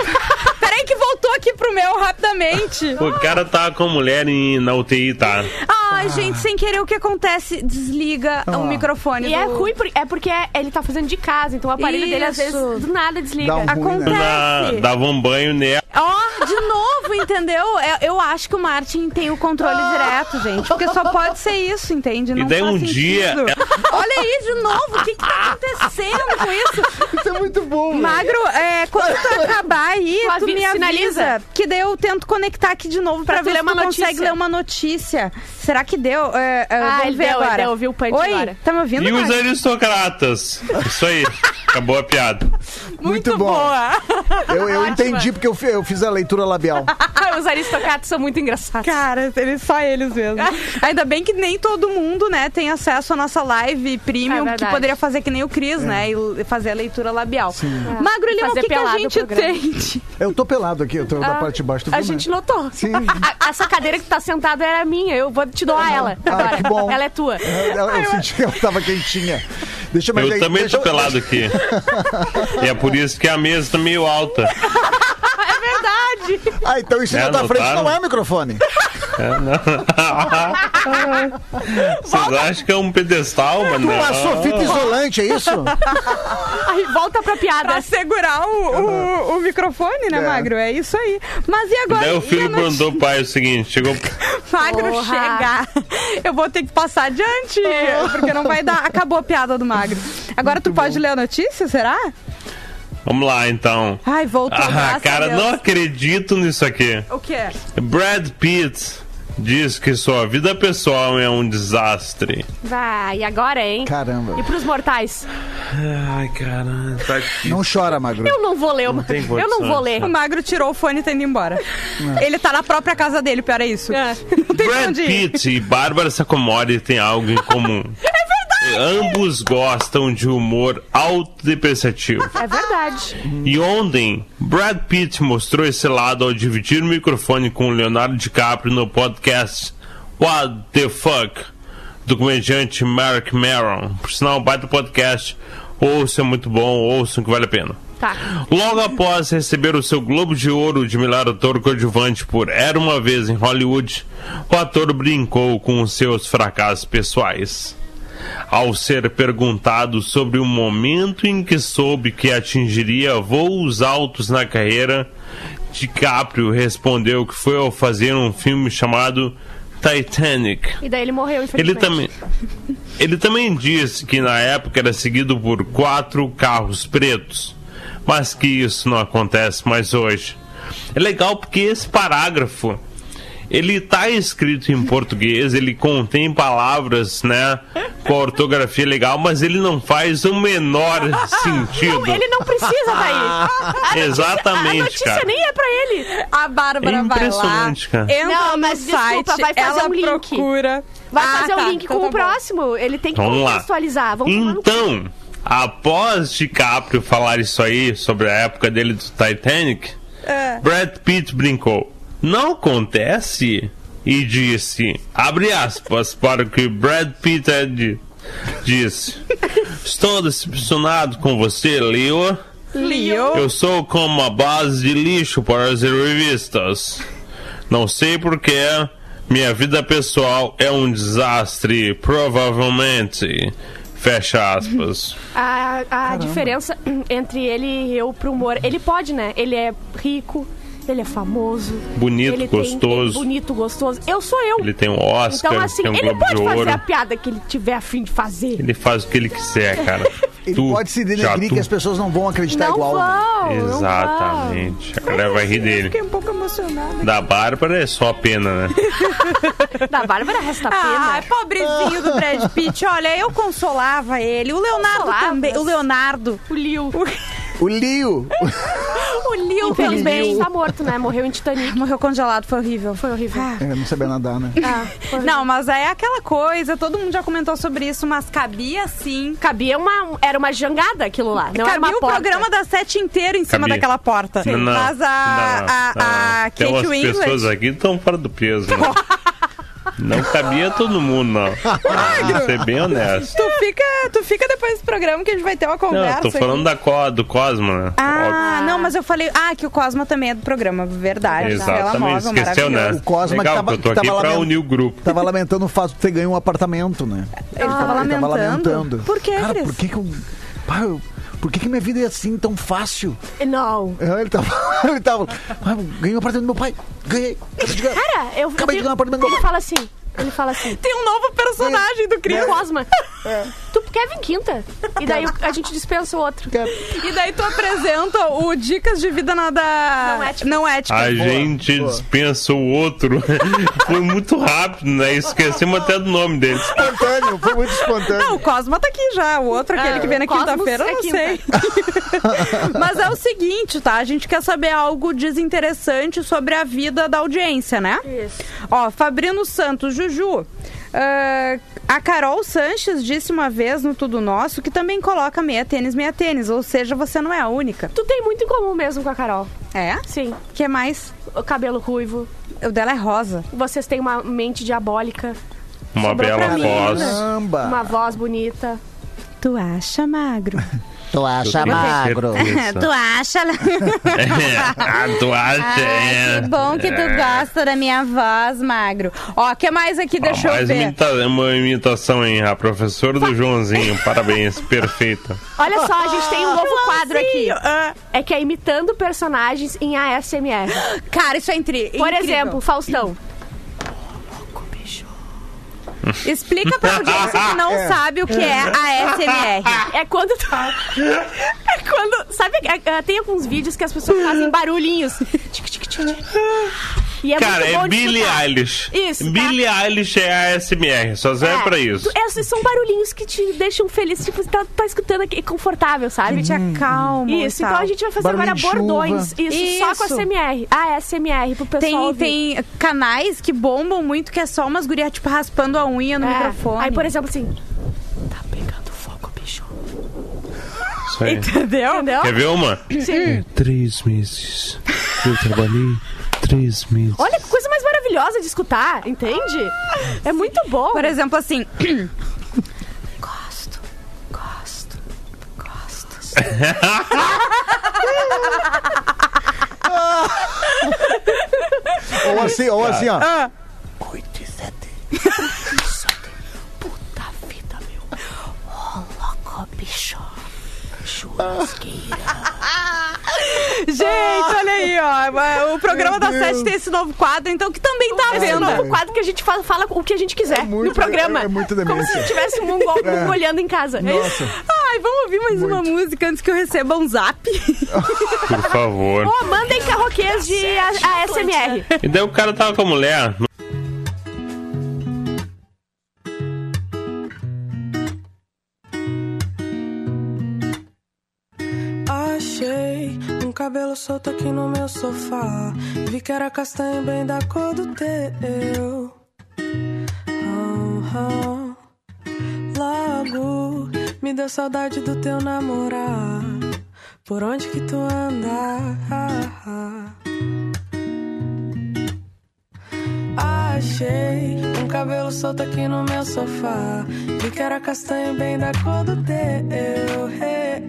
[SPEAKER 3] Peraí que voltou aqui pro meu rapidamente.
[SPEAKER 4] O cara tava com a mulher em, na UTI, tá?
[SPEAKER 3] Ai, Ai, gente, sem querer, o que acontece? Desliga o microfone.
[SPEAKER 2] E é
[SPEAKER 3] do-
[SPEAKER 2] ruim, por- é porque ele tá fazendo de casa, então o aparelho dele às vezes
[SPEAKER 3] Isso.
[SPEAKER 2] do nada desliga.
[SPEAKER 5] Dá um ruim, né?
[SPEAKER 3] Acontece.
[SPEAKER 4] Da- dava um banho nela.
[SPEAKER 3] Ó, de novo, entendeu? É- Eu acho que o Martin tem o controle direto, gente. Porque só pode ser isso, entende? Não
[SPEAKER 4] daí
[SPEAKER 3] faz
[SPEAKER 4] um
[SPEAKER 3] sentido.
[SPEAKER 4] dia-
[SPEAKER 3] Olha aí de novo, o que, que tá acontecendo com isso?
[SPEAKER 5] Isso é muito bom. velho.
[SPEAKER 3] Magro, é, quando tu acabar aí,
[SPEAKER 2] Tu
[SPEAKER 3] me avisa.
[SPEAKER 2] sinaliza.
[SPEAKER 3] Que daí eu tento conectar aqui de novo pra,
[SPEAKER 2] Pra tu
[SPEAKER 3] ver
[SPEAKER 2] ler
[SPEAKER 3] se tu
[SPEAKER 2] uma
[SPEAKER 3] consegue
[SPEAKER 2] notícia.
[SPEAKER 3] ler uma notícia. Será que deu? É, é,
[SPEAKER 2] Ah,
[SPEAKER 3] vamos
[SPEAKER 2] ele
[SPEAKER 3] ver
[SPEAKER 2] deu, ele
[SPEAKER 3] agora.
[SPEAKER 2] deu, ouviu o punch
[SPEAKER 3] Oi,
[SPEAKER 2] agora.
[SPEAKER 3] tá me ouvindo,
[SPEAKER 4] E os aristocratas. Isso aí. Acabou a piada.
[SPEAKER 5] Muito bom.
[SPEAKER 3] boa.
[SPEAKER 5] Eu, eu entendi porque eu, eu fiz a leitura labial.
[SPEAKER 2] Os aristocratas são muito engraçados.
[SPEAKER 3] Cara, eles, só eles mesmo. Ainda bem que nem todo mundo, né, tem acesso à nossa live
[SPEAKER 2] É
[SPEAKER 3] premium, que
[SPEAKER 2] verdade.
[SPEAKER 3] poderia fazer que nem o Cris, né, e fazer a leitura labial. Magro Lima, o que, que a gente tem?
[SPEAKER 5] Eu tô pelado aqui, eu tô da parte de baixo.
[SPEAKER 2] A gente notou.
[SPEAKER 5] Sim.
[SPEAKER 2] A- essa cadeira que tu tá sentado era minha. Eu vou te doar ela.
[SPEAKER 5] Ah,
[SPEAKER 2] agora.
[SPEAKER 5] que bom.
[SPEAKER 2] Ela é tua.
[SPEAKER 5] Eu, eu senti que ela tava quentinha. Deixa
[SPEAKER 4] Eu
[SPEAKER 5] aí,
[SPEAKER 4] também
[SPEAKER 5] deixa
[SPEAKER 4] tô pelado aqui. E é por isso que a mesa tá meio alta.
[SPEAKER 2] É verdade.
[SPEAKER 5] Ah, então isso
[SPEAKER 4] É,
[SPEAKER 5] na tua frente não é microfone.
[SPEAKER 4] É, não. Vocês acham que é um pedestal, mas
[SPEAKER 5] Tu
[SPEAKER 4] não.
[SPEAKER 5] passou fita isolante, é isso?
[SPEAKER 2] Aí volta pra piada.
[SPEAKER 3] Pra segurar o, o, o microfone, né,
[SPEAKER 5] É.
[SPEAKER 3] Magro? É isso aí. Mas e agora?
[SPEAKER 4] Daí o filho
[SPEAKER 3] notícia?
[SPEAKER 4] mandou pro pai o seguinte: chegou.
[SPEAKER 3] Magro
[SPEAKER 2] Porra.
[SPEAKER 3] chegar. Eu vou ter que passar adiante, porque não vai dar. Acabou a piada do Magro. Agora tu pode ler a notícia, será?
[SPEAKER 4] Vamos lá então.
[SPEAKER 3] Ai, voltou.
[SPEAKER 4] Ah, cara,
[SPEAKER 3] Deus.
[SPEAKER 4] não acredito nisso aqui.
[SPEAKER 3] O quê?
[SPEAKER 4] Brad Pitt diz que sua vida pessoal é um desastre.
[SPEAKER 2] Vai, e agora, hein?
[SPEAKER 5] Caramba.
[SPEAKER 2] E pros mortais?
[SPEAKER 4] Ai, caralho, tá aqui.
[SPEAKER 5] Não chora, Magro.
[SPEAKER 2] Eu não vou ler. uma-
[SPEAKER 4] tem
[SPEAKER 2] Eu não vou ler.
[SPEAKER 3] O Magro tirou o fone e tá indo embora. Ele tá na própria casa dele, pior é isso.
[SPEAKER 2] É.
[SPEAKER 3] Não
[SPEAKER 4] Brad. Pitt e Bárbara Sacomori têm algo em comum. Ambos gostam de humor autodepreciativo.
[SPEAKER 2] É verdade.
[SPEAKER 4] E ontem, Brad Pitt mostrou esse lado ao dividir o microfone com Leonardo DiCaprio no podcast What the Fuck, do comediante Mark Maron. Por sinal, baita podcast. Ouça, é muito bom, ouçam que vale a pena.
[SPEAKER 2] Tá.
[SPEAKER 4] Logo após receber o seu Globo de Ouro de melhor ator coadjuvante por Era Uma Vez em Hollywood, o ator brincou com os seus fracassos pessoais. Ao ser perguntado sobre o momento em que soube que atingiria voos altos na carreira, DiCaprio respondeu que foi ao fazer um filme chamado Titanic.
[SPEAKER 2] E daí ele morreu,
[SPEAKER 4] Ele também, ele também disse que na época era seguido por quatro carros pretos, mas que isso não acontece mais hoje. É legal porque esse parágrafo ele tá escrito em português, ele contém palavras, né, com a ortografia legal, mas ele não faz o menor sentido.
[SPEAKER 2] Ele não precisa daí. A notícia-
[SPEAKER 4] Exatamente,
[SPEAKER 2] A notícia
[SPEAKER 4] cara.
[SPEAKER 2] nem é pra ele.
[SPEAKER 3] A Bárbara
[SPEAKER 4] É
[SPEAKER 3] vai lá,
[SPEAKER 4] impressionante, cara.
[SPEAKER 3] entra
[SPEAKER 2] Não,
[SPEAKER 3] no
[SPEAKER 2] mas desculpa,
[SPEAKER 3] site,
[SPEAKER 2] vai fazer
[SPEAKER 3] ela
[SPEAKER 2] um link.
[SPEAKER 3] procura.
[SPEAKER 2] Vai
[SPEAKER 3] Ah,
[SPEAKER 2] fazer
[SPEAKER 3] tá,
[SPEAKER 2] o link
[SPEAKER 3] então
[SPEAKER 2] com
[SPEAKER 3] tá
[SPEAKER 2] o próximo. Ele tem que
[SPEAKER 4] Vamos lá.
[SPEAKER 2] contextualizar. Vamos no.
[SPEAKER 4] Então, após DiCaprio falar isso aí sobre a época dele do Titanic,
[SPEAKER 3] É.
[SPEAKER 4] Brad Pitt brincou. Não acontece? E disse, abre aspas, para o que Brad Pitt disse. Estou decepcionado com você, Leo.
[SPEAKER 3] Leo.
[SPEAKER 4] Eu sou como uma base de lixo para as revistas. Não sei porquê. Minha vida pessoal é um desastre, provavelmente. Fecha aspas.
[SPEAKER 2] A, a diferença entre ele e eu pro humor. Ele pode, né? Ele é rico, ele é famoso.
[SPEAKER 4] Bonito,
[SPEAKER 2] ele tem-
[SPEAKER 4] gostoso.
[SPEAKER 2] ele bonito, gostoso. Eu sou eu.
[SPEAKER 4] Ele tem um Oscar,
[SPEAKER 2] então, assim,
[SPEAKER 4] tem um
[SPEAKER 2] ele
[SPEAKER 4] Globo de
[SPEAKER 2] pode fazer a piada que ele tiver a fim de fazer.
[SPEAKER 4] Ele faz o que ele quiser, cara.
[SPEAKER 5] Ele
[SPEAKER 4] Tu,
[SPEAKER 5] pode se denegrir
[SPEAKER 4] tu.
[SPEAKER 5] que as pessoas não vão acreditar
[SPEAKER 2] não
[SPEAKER 5] igual. né?
[SPEAKER 2] vão, não vão.
[SPEAKER 4] Exatamente. A galera vai rir dele.
[SPEAKER 3] Fiquei um pouco emocionada.
[SPEAKER 4] Da Bárbara é só pena, né?
[SPEAKER 2] Da Bárbara resta
[SPEAKER 3] Ah,
[SPEAKER 2] pena.
[SPEAKER 3] pobrezinho do Brad Pitt. Olha, eu consolava ele. O Leonardo
[SPEAKER 2] Consolavas?
[SPEAKER 3] também. O Leonardo.
[SPEAKER 2] O Liu.
[SPEAKER 5] O Lio.
[SPEAKER 3] O Leo,
[SPEAKER 2] Infelizmente tá morto, né? Morreu em Titanic.
[SPEAKER 3] Morreu congelado, foi horrível.
[SPEAKER 2] Foi horrível.
[SPEAKER 3] Ah.
[SPEAKER 5] É, não sabia nadar, né?
[SPEAKER 2] Ah.
[SPEAKER 3] Não, mas é aquela coisa, todo mundo já comentou sobre isso, mas cabia sim.
[SPEAKER 2] Cabia uma. Era uma jangada aquilo lá. Não era
[SPEAKER 3] cabia
[SPEAKER 2] uma
[SPEAKER 3] o
[SPEAKER 2] porta.
[SPEAKER 3] programa da sete inteiro em cima
[SPEAKER 4] Cabia.
[SPEAKER 3] daquela porta.
[SPEAKER 4] Não,
[SPEAKER 3] mas a,
[SPEAKER 4] não,
[SPEAKER 3] a, a
[SPEAKER 4] não. Tem
[SPEAKER 3] Kate
[SPEAKER 4] umas
[SPEAKER 3] Winslet.
[SPEAKER 4] pessoas aqui estão fora do peso, né? Não cabia todo mundo, não. Vou ser bem honesto.
[SPEAKER 3] Tu fica, tu fica depois do programa que a gente vai ter uma
[SPEAKER 4] Não,
[SPEAKER 3] conversa.
[SPEAKER 4] tô falando da co, do Cosmo, né?
[SPEAKER 3] Ah, não, mas eu falei. Ah, que o Cosma também é do programa, verdade.
[SPEAKER 4] Exatamente,
[SPEAKER 3] móvel,
[SPEAKER 4] esqueceu, né?
[SPEAKER 5] O Cosma
[SPEAKER 4] Legal,
[SPEAKER 5] que tava-
[SPEAKER 4] eu tô
[SPEAKER 5] que
[SPEAKER 4] aqui
[SPEAKER 5] tava
[SPEAKER 4] pra unir o grupo.
[SPEAKER 5] Tava lamentando o fato de ter ganho um apartamento, né?
[SPEAKER 3] Ele tava lamentando.
[SPEAKER 5] Tava lamentando.
[SPEAKER 3] Por que,
[SPEAKER 5] Cara,
[SPEAKER 3] Cris?
[SPEAKER 5] por que que eu... Pá, eu- Por que, que minha vida é assim tão fácil?
[SPEAKER 2] Não.
[SPEAKER 5] É, Ele tava. Ele tava. Ah, eu ganhei um apartamento do meu pai. Ganhei. De.
[SPEAKER 2] Cara, eu, eu
[SPEAKER 5] Acabei de
[SPEAKER 2] tenho-
[SPEAKER 5] ganhar um apartamento do meu
[SPEAKER 2] Ele
[SPEAKER 5] pai.
[SPEAKER 2] fala assim. Ele fala assim.
[SPEAKER 3] Tem um novo personagem do Cris.
[SPEAKER 2] Cosma. Tu quer vir quinta? E daí a gente dispensa o outro.
[SPEAKER 3] E daí tu apresenta o Dicas de Vida Nada...
[SPEAKER 2] Não éticas.
[SPEAKER 3] Não ética.
[SPEAKER 4] A gente dispensa o outro. Foi muito rápido, né? Esquecemos até do nome dele.
[SPEAKER 5] Espontâneo, foi muito espontâneo.
[SPEAKER 3] Não, o Cosma tá aqui já. O outro, aquele
[SPEAKER 2] Ah,
[SPEAKER 3] que vem na quinta-feira, eu
[SPEAKER 2] é
[SPEAKER 3] não
[SPEAKER 2] quinta.
[SPEAKER 3] sei. Mas é o seguinte, tá? A gente quer saber algo desinteressante sobre a vida da audiência, né?
[SPEAKER 2] Isso.
[SPEAKER 3] Ó, Fabrino Santos, Juju. Ah, a Carol Sanches disse uma vez no Tudo Nosso que também coloca meia tênis, meia tênis. Ou seja, você não é a única.
[SPEAKER 2] Tu tem muito em comum mesmo com a Carol.
[SPEAKER 3] É?
[SPEAKER 2] Sim.
[SPEAKER 3] O que mais?
[SPEAKER 2] O cabelo ruivo.
[SPEAKER 3] O dela é rosa.
[SPEAKER 2] Vocês têm uma mente diabólica.
[SPEAKER 4] Uma
[SPEAKER 3] Sobrou
[SPEAKER 4] bela
[SPEAKER 3] pra mim,
[SPEAKER 4] voz.
[SPEAKER 5] Caramba.
[SPEAKER 2] Uma voz bonita.
[SPEAKER 3] Tu acha magro?
[SPEAKER 5] Tu acha
[SPEAKER 4] Eu
[SPEAKER 5] magro?
[SPEAKER 3] tu acha?
[SPEAKER 4] ah, tu acha?
[SPEAKER 3] Ai,
[SPEAKER 4] é.
[SPEAKER 3] que bom que tu
[SPEAKER 4] É.
[SPEAKER 3] gosta da minha voz, magro. Ó, o que mais aqui?
[SPEAKER 4] Ó,
[SPEAKER 3] Deixa eu
[SPEAKER 4] mais
[SPEAKER 3] ver.
[SPEAKER 4] uma, imita- uma imitação, hein? A professora do Joãozinho. Parabéns, perfeita.
[SPEAKER 2] Olha só, a gente tem um novo quadro aqui.
[SPEAKER 3] Ah,
[SPEAKER 2] É que é imitando personagens em ASMR.
[SPEAKER 3] cara, isso é intri-
[SPEAKER 2] Por
[SPEAKER 3] incrível.
[SPEAKER 2] exemplo, Faustão.
[SPEAKER 3] Explica pra audiência que não sabe o que é a SMR.
[SPEAKER 2] É quando tu... É quando... Sabe, é- é- tem alguns vídeos que as pessoas fazem barulhinhos. Tic, tic, tic, tic. E é
[SPEAKER 4] Cara,
[SPEAKER 2] muito bom
[SPEAKER 4] é
[SPEAKER 2] de
[SPEAKER 4] Billie. Eilish.
[SPEAKER 2] Isso, tá?
[SPEAKER 4] Billie Eilish é a ASMR, só serve
[SPEAKER 2] É,
[SPEAKER 4] pra isso.
[SPEAKER 2] esses são barulhinhos que te deixam feliz, tipo, tá, tá escutando aqui confortável, sabe?
[SPEAKER 3] Te acalma.
[SPEAKER 2] Isso, então a gente vai fazer
[SPEAKER 5] Barulhinho
[SPEAKER 2] agora bordões. Isso, só com
[SPEAKER 3] Isso.
[SPEAKER 2] ASMR. ASMR pro pessoal
[SPEAKER 3] Tem,
[SPEAKER 2] ouvir.
[SPEAKER 3] tem canais que bombam muito que é só umas gurias, tipo, raspando a unha no
[SPEAKER 2] É.
[SPEAKER 3] microfone.
[SPEAKER 2] Aí, por exemplo, assim... Tá pegando fogo, bicho.
[SPEAKER 4] Isso aí.
[SPEAKER 3] Entendeu?
[SPEAKER 2] Entendeu?
[SPEAKER 4] Quer ver uma?
[SPEAKER 2] Sim.
[SPEAKER 4] Três meses. Eu trabalhei três meses.
[SPEAKER 2] Olha que coisa mais maravilhosa de escutar, entende? É muito bom.
[SPEAKER 3] Por exemplo, assim...
[SPEAKER 2] Gosto, gosto, gosto.
[SPEAKER 5] Ou assim, ou assim, ó.
[SPEAKER 3] ah,
[SPEAKER 2] Puta vida, meu. Ô, louco, bicho. Churrasqueira.
[SPEAKER 3] Gente, olha aí, ó. O programa
[SPEAKER 5] Meu
[SPEAKER 3] da Sete
[SPEAKER 5] Deus.
[SPEAKER 3] tem esse novo quadro, então que também tá à
[SPEAKER 2] Esse é o
[SPEAKER 3] venda.
[SPEAKER 2] novo quadro que a gente fala, fala o que a gente quiser
[SPEAKER 5] muito-
[SPEAKER 2] no programa.
[SPEAKER 5] é- é muito
[SPEAKER 2] Como
[SPEAKER 5] demência.
[SPEAKER 2] se tivesse um mongol
[SPEAKER 5] É.
[SPEAKER 2] olhando em casa. É isso?
[SPEAKER 5] Nossa.
[SPEAKER 3] Ai, vamos ouvir mais uma
[SPEAKER 5] Muito.
[SPEAKER 3] música antes que eu receba um zap.
[SPEAKER 4] Por favor.
[SPEAKER 2] Pô, mandem carroquês de A- ASMR.
[SPEAKER 4] E daí o cara tava com a mulher.
[SPEAKER 6] Cabelo solto aqui no meu sofá. Vi que era castanho bem da cor do teu. Ah, ah. Logo me deu saudade do teu namorar. Por onde que tu anda? Achei um cabelo solto aqui no meu sofá. Vi que era castanho bem da cor do teu.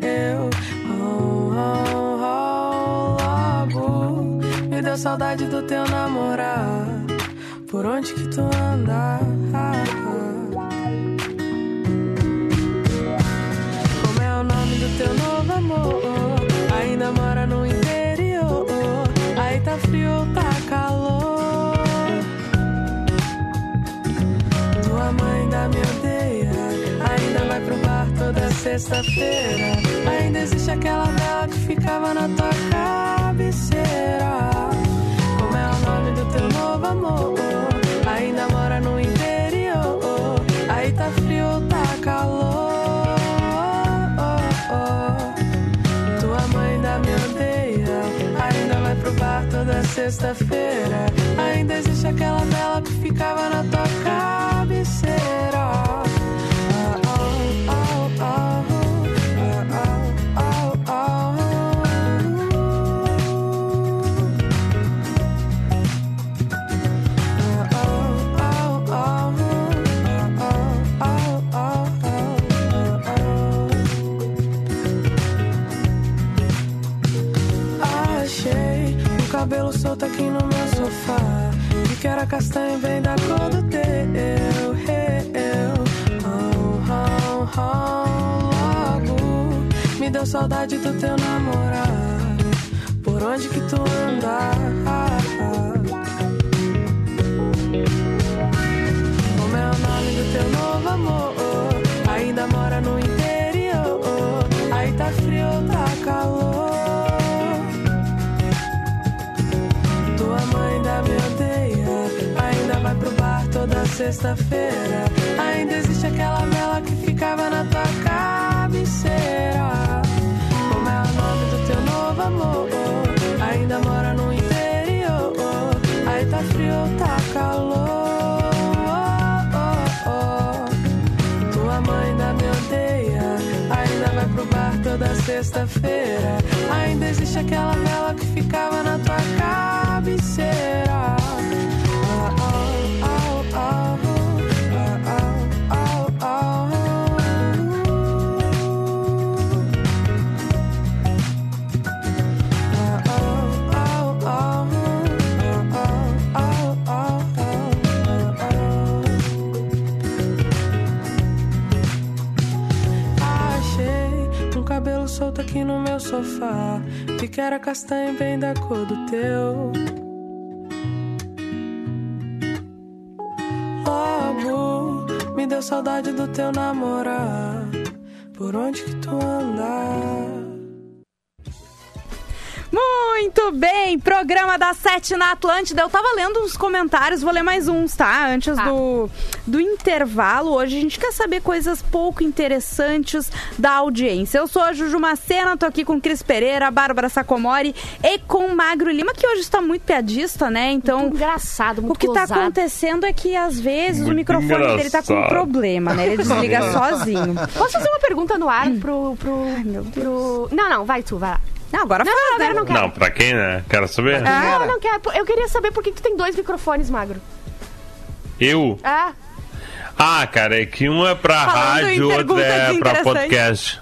[SPEAKER 6] Eu, oh, oh, oh, deu saudade do teu namorar. Por onde que tu anda? Como é o nome do teu novo amor? Ainda mora no interior. Aí tá frio tá calor? Tua mãe ainda me odeia. Ainda vai pro bar toda sexta-feira. Ainda existe aquela vela que ficava na tua cabeceira. Ainda mora no interior. Aí tá frio tá calor? Tua mãe ainda me odeia. Ainda vai pro bar toda sexta-feira. Ainda existe aquela vela que ficava na tua cabeceira. Era castanho bem da cor do teu. Eu, oh, oh, oh, logo me deu saudade do teu namorado. Por onde que tu anda? Toda sexta-feira. Ainda existe aquela vela que ficava na tua cabeceira. Como é o nome do teu novo amor? Ainda mora no interior. Aí tá frio, tá calor. Tua mãe ainda me odeia. Ainda vai pro bar toda sexta-feira. Ainda existe aquela vela que ficava na tua cabeceira. Sofá. Vi era castanho bem da cor do teu. Logo me deu saudade do teu namorado. Por onde que tu anda?
[SPEAKER 3] Muito bem, programa da Sete na Atlântida. Eu tava lendo uns comentários, vou ler mais uns, tá? Antes
[SPEAKER 2] Tá.
[SPEAKER 3] do, do intervalo. Hoje a gente quer saber coisas pouco interessantes da audiência. Eu sou a Juju Macena, tô aqui com Cris Pereira, Bárbara Sacomori e com Magro Lima, que hoje está muito piadista, né? Então.
[SPEAKER 2] Engraçado, muito
[SPEAKER 3] O que tá
[SPEAKER 2] ousado.
[SPEAKER 3] acontecendo é que às vezes o
[SPEAKER 4] Muito
[SPEAKER 3] microfone dele tá com um
[SPEAKER 4] engraçado.
[SPEAKER 3] problema, né? Ele desliga sozinho.
[SPEAKER 2] Posso fazer uma pergunta no ar pro. pro,
[SPEAKER 3] meu
[SPEAKER 2] pro... Não, não, vai tu, vai lá.
[SPEAKER 3] Não, agora
[SPEAKER 2] Não,
[SPEAKER 3] faz,
[SPEAKER 2] não, agora
[SPEAKER 3] né?
[SPEAKER 2] não quero.
[SPEAKER 4] Não, pra quem, né? Quero saber.
[SPEAKER 2] Não, eu não quero. Eu queria saber por que que tu tem dois microfones, magro.
[SPEAKER 4] Eu?
[SPEAKER 2] Ah,
[SPEAKER 4] Ah, cara, é que um é pra
[SPEAKER 3] Falando
[SPEAKER 4] rádio, outro é pra podcast.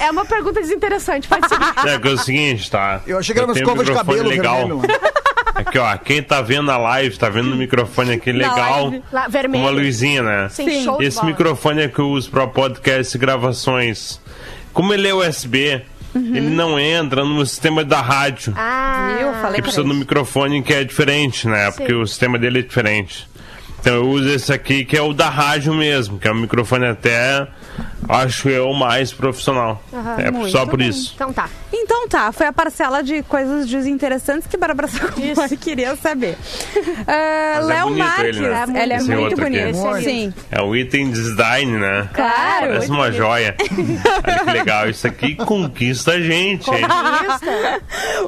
[SPEAKER 2] é uma pergunta desinteressante. Pode seguir.
[SPEAKER 4] É que é o seguinte, tá?
[SPEAKER 5] Eu achei que era uma
[SPEAKER 4] um
[SPEAKER 5] escova de
[SPEAKER 4] microfone
[SPEAKER 5] cabelo
[SPEAKER 4] legal.
[SPEAKER 5] vermelho.
[SPEAKER 4] Aqui, ó, quem tá vendo a live, tá vendo o microfone aqui legal.
[SPEAKER 3] live.
[SPEAKER 2] Lá,
[SPEAKER 4] Com
[SPEAKER 2] vermelho.
[SPEAKER 4] uma luzinha, né?
[SPEAKER 2] Sim,
[SPEAKER 3] Sim.
[SPEAKER 2] show de
[SPEAKER 4] Esse
[SPEAKER 2] bola.
[SPEAKER 4] microfone é que eu uso pra podcast e gravações. Como ele é USB, ele não entra no sistema da rádio.
[SPEAKER 2] Ah,
[SPEAKER 3] Viu? Falei
[SPEAKER 4] que precisa do microfone que é diferente, né?
[SPEAKER 2] Sim.
[SPEAKER 4] Porque o sistema dele é diferente. Então eu uso esse aqui que é o da rádio mesmo, que é um microfone até, acho eu, mais profissional.
[SPEAKER 2] Aham,
[SPEAKER 4] é só por
[SPEAKER 3] bem.
[SPEAKER 4] isso.
[SPEAKER 2] Então tá.
[SPEAKER 3] Então tá, foi a parcela de coisas desinteressantes que Bárbara Sacomori queria saber.
[SPEAKER 4] É
[SPEAKER 3] Léo
[SPEAKER 4] bonito
[SPEAKER 3] Marques,
[SPEAKER 4] ele, né?
[SPEAKER 3] ele é muito
[SPEAKER 4] outro aqui.
[SPEAKER 3] bonito.
[SPEAKER 2] Muito.
[SPEAKER 3] Sim.
[SPEAKER 4] É o item design, né?
[SPEAKER 3] Claro.
[SPEAKER 4] Parece uma joia. Olha que legal. Isso aqui conquista a gente, hein?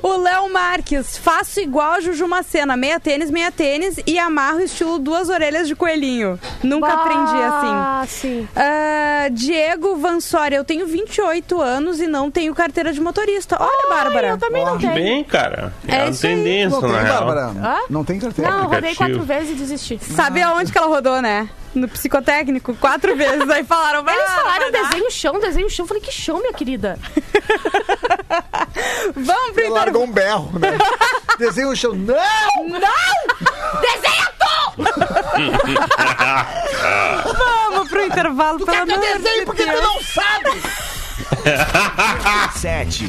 [SPEAKER 3] O Léo Marques, faço igual a Juju Macena, meia tênis, meia tênis e amarro estilo duas orelhas de coelhinho. Nunca aprendi assim.
[SPEAKER 2] Ah, sim.
[SPEAKER 3] Ah, Diego Vansori, eu tenho 28 anos e não tenho carteira de motorista. Olha, Bárbara.
[SPEAKER 2] Eu também não tenho.
[SPEAKER 4] Bem, cara. É,
[SPEAKER 3] É
[SPEAKER 4] tendência,
[SPEAKER 5] Não
[SPEAKER 4] na
[SPEAKER 5] tem. Bárbara?
[SPEAKER 2] Hã?
[SPEAKER 5] Não tem carteira.
[SPEAKER 2] Não, eu rodei quatro vezes e desisti.
[SPEAKER 3] Sabe aonde que ela rodou, né? No psicotécnico, quatro vezes. Aí falaram,
[SPEAKER 2] Eles
[SPEAKER 3] "Ah,
[SPEAKER 2] falaram
[SPEAKER 3] vai dar."
[SPEAKER 2] desenho chão, desenho chão. Eu falei, que chão, minha querida?
[SPEAKER 3] Vamos pro
[SPEAKER 5] Ele
[SPEAKER 3] intervalo.
[SPEAKER 5] largou um berro, né? Desenho o chão. Não!
[SPEAKER 2] Desenha tu!
[SPEAKER 3] Vamos pro intervalo, pelo amor de
[SPEAKER 5] Desenho porque tu
[SPEAKER 3] Deus.
[SPEAKER 5] não sabe!
[SPEAKER 1] Sete.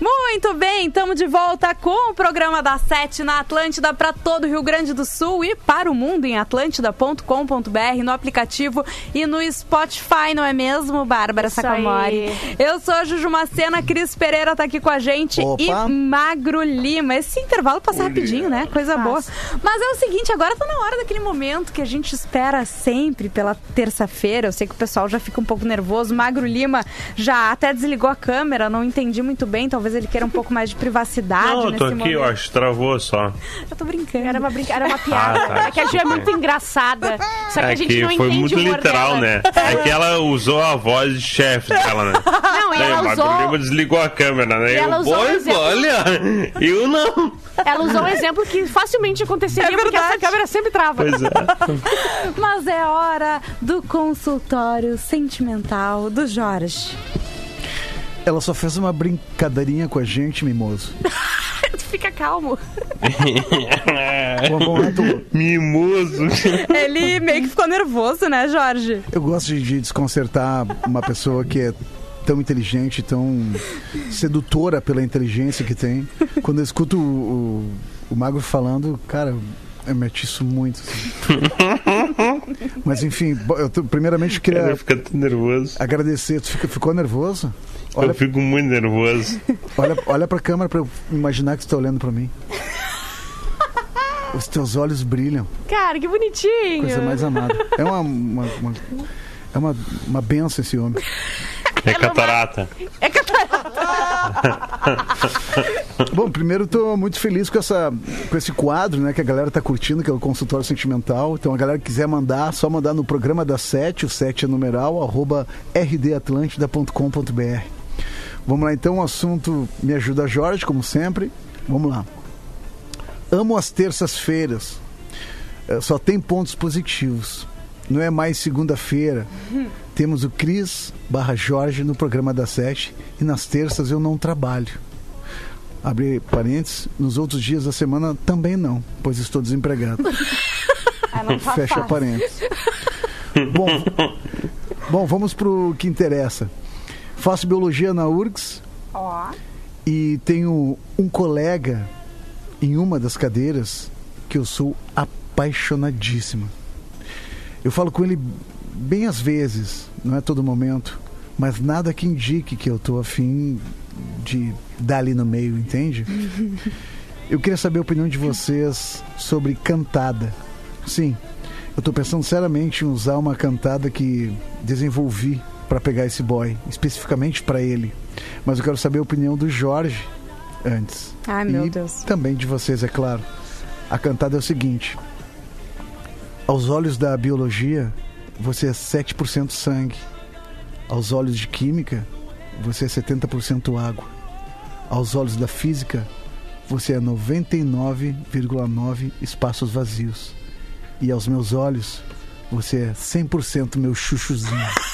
[SPEAKER 3] Muito bem, estamos de volta com o programa da Sete na Atlântida para todo o Rio Grande do Sul e para o mundo em atlântida.com.br, no aplicativo e no Spotify, não é mesmo, Bárbara
[SPEAKER 2] Isso
[SPEAKER 3] Sacomori?
[SPEAKER 2] aí.
[SPEAKER 3] Eu sou a Juju Macena, Cris Pereira tá aqui com a gente
[SPEAKER 5] Opa.
[SPEAKER 3] e Magro Lima. Esse intervalo passa rapidinho, né? Coisa boa. Mas é o seguinte, agora tá na hora daquele momento que a gente espera sempre pela terça-feira. Eu sei que o pessoal já fica um pouco nervoso. Magro Lima já até desligou a câmera, não entendi muito bem. Talvez ele queira um pouco mais de privacidade
[SPEAKER 4] Não, eu
[SPEAKER 3] nesse
[SPEAKER 4] tô aqui,
[SPEAKER 3] momento.
[SPEAKER 4] eu acho que travou só.
[SPEAKER 3] Eu tô brincando.
[SPEAKER 2] Era uma, brinca... Era uma piada.
[SPEAKER 4] Ah, tá,
[SPEAKER 2] é que a Ju é muito engraçada. Só que
[SPEAKER 4] É
[SPEAKER 2] a gente
[SPEAKER 4] que
[SPEAKER 2] não
[SPEAKER 4] foi
[SPEAKER 2] entende
[SPEAKER 4] muito
[SPEAKER 2] o humor
[SPEAKER 4] literal,
[SPEAKER 2] dela.
[SPEAKER 4] né? É que ela usou a voz de chefe dela, né?
[SPEAKER 2] Não, e
[SPEAKER 4] Daí,
[SPEAKER 2] ela usou,
[SPEAKER 4] Lima desligou a câmera, né?
[SPEAKER 2] E ela
[SPEAKER 4] eu,
[SPEAKER 2] usou
[SPEAKER 4] "Oi,
[SPEAKER 2] um
[SPEAKER 4] olha, eu não.
[SPEAKER 2] ela usou um exemplo que facilmente aconteceria,
[SPEAKER 3] É
[SPEAKER 2] porque essa
[SPEAKER 3] verdade.
[SPEAKER 2] câmera sempre trava.
[SPEAKER 4] Pois é.
[SPEAKER 3] Mas é hora do consultório sentimental do Jorge.
[SPEAKER 5] Ela só fez uma brincadeirinha com a gente, mimoso.
[SPEAKER 2] Tu fica calmo.
[SPEAKER 5] Bom, bom, tu-
[SPEAKER 4] Mimoso.
[SPEAKER 3] Ele meio que ficou nervoso, né, Jorge?
[SPEAKER 5] Eu gosto de, de desconcertar uma pessoa que é tão inteligente, tão sedutora pela inteligência que tem. Quando eu escuto o, o, o Magro falando, cara, eu me atiço muito. assim. Mas enfim, eu primeiramente queria
[SPEAKER 4] fica nervoso.
[SPEAKER 5] agradecer. Tu fica- ficou nervoso? Olha,
[SPEAKER 4] Eu fico muito nervoso.
[SPEAKER 5] olha, olha pra câmera pra eu imaginar que tu tá olhando pra mim. Os teus olhos brilham.
[SPEAKER 2] Cara, que bonitinho.
[SPEAKER 5] Coisa mais amada. É uma, uma, uma- é uma, uma benção esse homem.
[SPEAKER 4] É catarata.
[SPEAKER 2] É catarata.
[SPEAKER 5] Bom, primeiro tô muito feliz com, essa, com esse quadro, né? Que a galera tá curtindo, que é o consultório sentimental. Então a galera que quiser mandar, só mandar no programa da 7, o 7 é numeral, arroba rdatlântida.com.br. Vamos lá então, o assunto Me Ajuda Jorge, como sempre. Vamos lá. Amo as terças-feiras. Eh, Só tem pontos positivos. Não é mais segunda-feira. Temos o Cris barra Jorge no programa da Sete e nas terças eu não trabalho. Abre parênteses, nos outros dias da semana também não, pois estou desempregado.
[SPEAKER 3] Tá
[SPEAKER 5] Fecha parênteses. Bom, bom, vamos pro que interessa. Faço biologia na URGS
[SPEAKER 3] Ó.
[SPEAKER 5] e tenho um colega em uma das cadeiras que eu sou apaixonadíssima. Eu falo com ele bem às vezes, não é todo momento, mas nada que indique que eu tô afim de dar ali no meio, entende? Eu queria saber a opinião de vocês sobre cantada. Sim, eu tô pensando seriamente em usar uma cantada que desenvolvi para pegar esse boy, especificamente para ele. Mas eu quero saber a opinião do Jorge antes.
[SPEAKER 3] Ai, meu
[SPEAKER 5] e
[SPEAKER 3] Deus.
[SPEAKER 5] também de vocês, é claro. A cantada é o seguinte: aos olhos da biologia, você é 7% sangue. Aos olhos de química, você é 70% água. Aos olhos da física, você é 99,9 espaços vazios. E aos meus olhos, você é 100% meu chuchuzinho.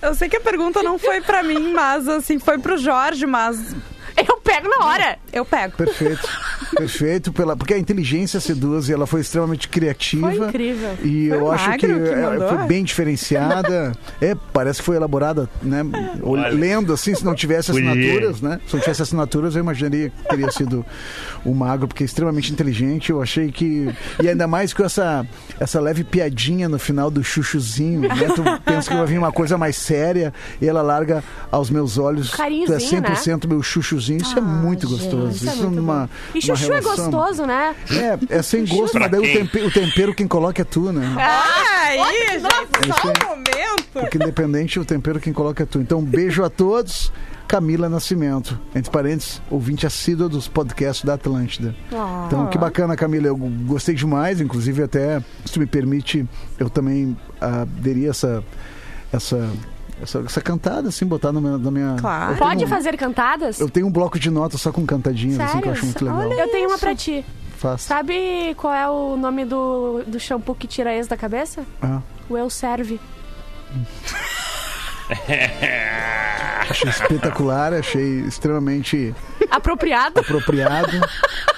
[SPEAKER 3] Eu sei que a pergunta não foi pra mim, mas assim, foi pro Jorge, mas
[SPEAKER 2] Eu pego na hora.
[SPEAKER 3] eu pego.
[SPEAKER 5] Perfeito. Perfeito, pela, porque a inteligência seduz e ela foi extremamente criativa.
[SPEAKER 2] Foi incrível.
[SPEAKER 5] E
[SPEAKER 3] Foi
[SPEAKER 5] eu acho que,
[SPEAKER 3] que
[SPEAKER 5] é, foi bem diferenciada. é, parece que foi elaborada, né?
[SPEAKER 4] Olha.
[SPEAKER 5] Lendo assim, se não tivesse assinaturas, né? Se não tivesse assinaturas, eu imaginaria que teria sido o Magro, porque é extremamente inteligente. Eu achei que. E ainda mais com essa, essa leve piadinha no final do chuchuzinho, né? Tu pensa que vai vir uma coisa mais séria e ela larga aos meus olhos. Tu é
[SPEAKER 2] Carinhozinho, né?
[SPEAKER 5] 100% meu chuchuzinho. Isso é muito gostoso.
[SPEAKER 2] Isso é
[SPEAKER 5] Isso,
[SPEAKER 2] muito
[SPEAKER 5] numa.
[SPEAKER 2] bom. E
[SPEAKER 5] numa
[SPEAKER 2] chuchu é
[SPEAKER 5] relação-
[SPEAKER 2] gostoso, né?
[SPEAKER 5] É, é sem gosto,
[SPEAKER 4] Pra
[SPEAKER 5] mas daí o tempero, o tempero quem coloca é tu, né?
[SPEAKER 3] Aí, gente,
[SPEAKER 5] Isso
[SPEAKER 3] só um momento.
[SPEAKER 5] Porque independente o tempero quem coloca é tu. Então, um beijo a todos. Camila Nascimento, entre parênteses, ouvinte assídua dos podcasts da Atlântida. Então, que bacana, Camila. Eu gostei demais, inclusive até, se tu me permite, eu também aderir essa, essa, essa, essa cantada, assim, botar na minha... Na minha
[SPEAKER 3] Claro.
[SPEAKER 2] Pode
[SPEAKER 5] um-
[SPEAKER 2] fazer cantadas?
[SPEAKER 5] Eu tenho um bloco de notas só com cantadinhas, assim, que eu acho muito legal.
[SPEAKER 2] Olha, eu tenho uma pra ti.
[SPEAKER 5] Faço.
[SPEAKER 2] Sabe qual é o nome do, do shampoo que tira ex da cabeça?
[SPEAKER 5] Ah,
[SPEAKER 2] O Eu Serve.
[SPEAKER 5] achei espetacular, achei extremamente
[SPEAKER 2] Apropriado.
[SPEAKER 5] apropriado.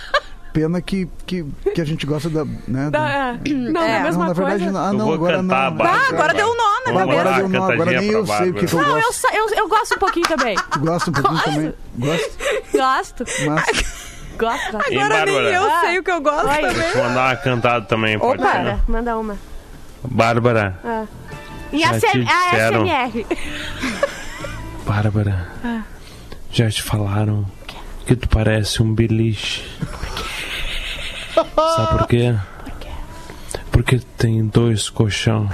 [SPEAKER 5] Pena que, que, que a gente gosta da. Né, da-
[SPEAKER 2] Da- Não,
[SPEAKER 3] É.
[SPEAKER 2] é a mesma
[SPEAKER 5] não, na verdade,
[SPEAKER 2] coisa.
[SPEAKER 5] Ah, não,
[SPEAKER 4] vou
[SPEAKER 5] agora
[SPEAKER 4] a
[SPEAKER 5] não.
[SPEAKER 4] Bárbara.
[SPEAKER 3] Ah, agora deu um nó na
[SPEAKER 4] Vamos
[SPEAKER 3] cabeça.
[SPEAKER 5] Agora deu não, agora
[SPEAKER 4] cantadinha
[SPEAKER 5] nem eu sei o que, que eu
[SPEAKER 4] Bárbara.
[SPEAKER 2] Não, eu,
[SPEAKER 5] gosto.
[SPEAKER 2] eu, eu gosto um pouquinho também.
[SPEAKER 5] Gosto um pouquinho
[SPEAKER 2] Gosto.
[SPEAKER 5] também. Gosto,
[SPEAKER 2] Gosto.
[SPEAKER 5] mas.
[SPEAKER 2] Gosto.
[SPEAKER 3] Agora nem
[SPEAKER 4] Bárbara?
[SPEAKER 3] eu
[SPEAKER 2] Ah.
[SPEAKER 3] sei o que eu gosto
[SPEAKER 2] Oi.
[SPEAKER 3] também.
[SPEAKER 4] Deixa eu mandar uma cantada também, pode ser?
[SPEAKER 2] Manda, manda uma.
[SPEAKER 4] Bárbara,
[SPEAKER 2] Ah. AC,
[SPEAKER 4] te disseram.
[SPEAKER 2] ASMR.
[SPEAKER 4] Bárbara, já te falaram que tu parece um beliche. Sabe por quê? Porque tem dois colchão.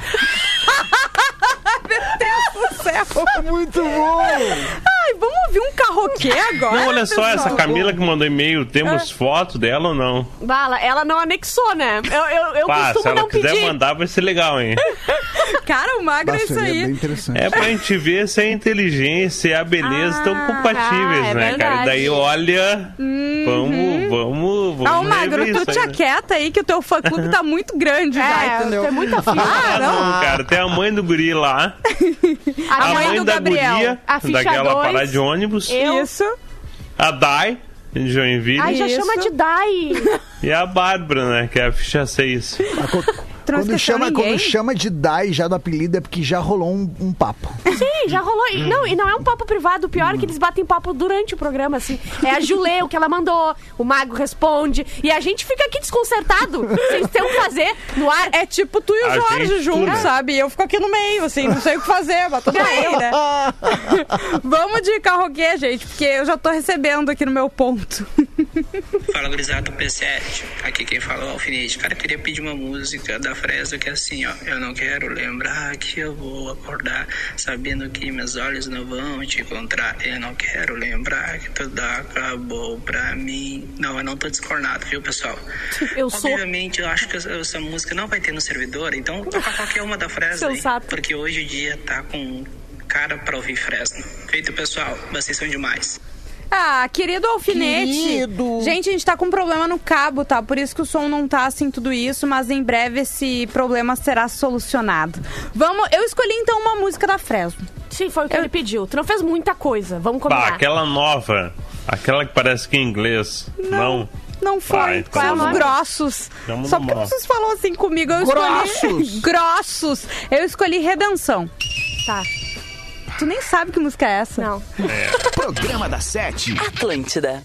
[SPEAKER 3] Do céu.
[SPEAKER 5] Muito bom!
[SPEAKER 3] Ai, vamos ouvir um carroquê agora?
[SPEAKER 4] Não, olha só,
[SPEAKER 3] pessoal?
[SPEAKER 4] essa Camila que mandou e-mail, temos foto dela ou não?
[SPEAKER 2] Bala, ela não anexou, né? Eu, eu, eu
[SPEAKER 4] Pá, se
[SPEAKER 2] costumo
[SPEAKER 4] ela
[SPEAKER 2] não
[SPEAKER 4] quiser
[SPEAKER 2] pedir.
[SPEAKER 4] mandar, vai ser legal, hein?
[SPEAKER 3] Cara, o magro é isso
[SPEAKER 5] bem
[SPEAKER 3] aí.
[SPEAKER 5] interessante.
[SPEAKER 4] É pra gente ver se a inteligência e a beleza estão
[SPEAKER 2] Ah,
[SPEAKER 4] compatíveis,
[SPEAKER 2] é
[SPEAKER 4] né, cara? E daí,
[SPEAKER 2] verdade.
[SPEAKER 4] olha, vamos, novo.
[SPEAKER 3] Ah, ô,
[SPEAKER 4] nem
[SPEAKER 3] Magro, tu te
[SPEAKER 4] ainda.
[SPEAKER 3] aquieta aí que o teu fã-clube tá muito grande já,
[SPEAKER 2] É,
[SPEAKER 3] entendeu?
[SPEAKER 2] tem muita fila.
[SPEAKER 3] Ah, não.
[SPEAKER 4] Não, cara, tem a mãe do guri lá,
[SPEAKER 3] A mãe do
[SPEAKER 4] da
[SPEAKER 3] Gabriel.
[SPEAKER 4] guria,
[SPEAKER 2] a ficha
[SPEAKER 4] daquela
[SPEAKER 2] dois,
[SPEAKER 4] parada de ônibus,
[SPEAKER 2] eu-
[SPEAKER 3] Isso.
[SPEAKER 4] a Dai, de Joinville,
[SPEAKER 2] Ai, já
[SPEAKER 3] Isso.
[SPEAKER 2] chama de Dai.
[SPEAKER 4] e a Bárbara, né, que é a ficha 6.
[SPEAKER 5] Quando chama,
[SPEAKER 3] ninguém?
[SPEAKER 5] quando chama de Dai já do apelido é porque já rolou um, um papo.
[SPEAKER 2] Sim, já rolou. E, não, e não é um papo privado. O pior é que eles batem papo durante o programa, assim. É a Julê, o que ela mandou, o Mago responde. E a gente fica aqui desconcertado, sem ter o que fazer no ar.
[SPEAKER 3] É tipo tu e o
[SPEAKER 4] A
[SPEAKER 3] Jorge
[SPEAKER 4] gente
[SPEAKER 3] juntos, sabe? E eu fico aqui no meio, assim, não sei o que fazer, mas tudo bem, né? Vamos de carroquê, gente, porque eu já tô recebendo aqui no meu ponto.
[SPEAKER 9] Fala gurizada do P7, aqui quem fala é o Alfinete. Cara, eu queria pedir uma música da Fresno que é assim, ó. Eu não quero lembrar que eu vou acordar sabendo que meus olhos não vão te encontrar. Eu não quero lembrar que tudo acabou pra mim. Não, eu não tô descornado, viu, pessoal?
[SPEAKER 2] Eu sou.
[SPEAKER 9] Obviamente, eu acho que essa, música não vai ter no servidor, então toca qualquer uma da Fresno, aí, porque hoje o dia tá com cara pra ouvir Fresno. Feito, pessoal, vocês são demais.
[SPEAKER 3] Ah, querido alfinete.
[SPEAKER 5] Querido.
[SPEAKER 3] Gente, a gente tá com um problema no cabo, tá? Por isso que o som não tá assim tudo isso, mas em breve esse problema será solucionado. Vamos, eu escolhi então uma música da Fresno.
[SPEAKER 2] Sim, foi o que ele pediu. Tu não fez muita coisa. Vamos
[SPEAKER 4] Bah,
[SPEAKER 2] combinar.
[SPEAKER 4] aquela nova, aquela que parece que é em inglês. Não.
[SPEAKER 3] Não foi.
[SPEAKER 4] Vai,
[SPEAKER 3] grossos.
[SPEAKER 4] Vamos
[SPEAKER 3] Só porque vocês falaram assim comigo, eu escolhi.
[SPEAKER 5] Grossos.
[SPEAKER 3] grossos. Eu escolhi Redenção.
[SPEAKER 2] Tá.
[SPEAKER 3] Tu nem sabe que música é essa?
[SPEAKER 2] Não.
[SPEAKER 1] Programa da Sete.
[SPEAKER 10] Atlântida.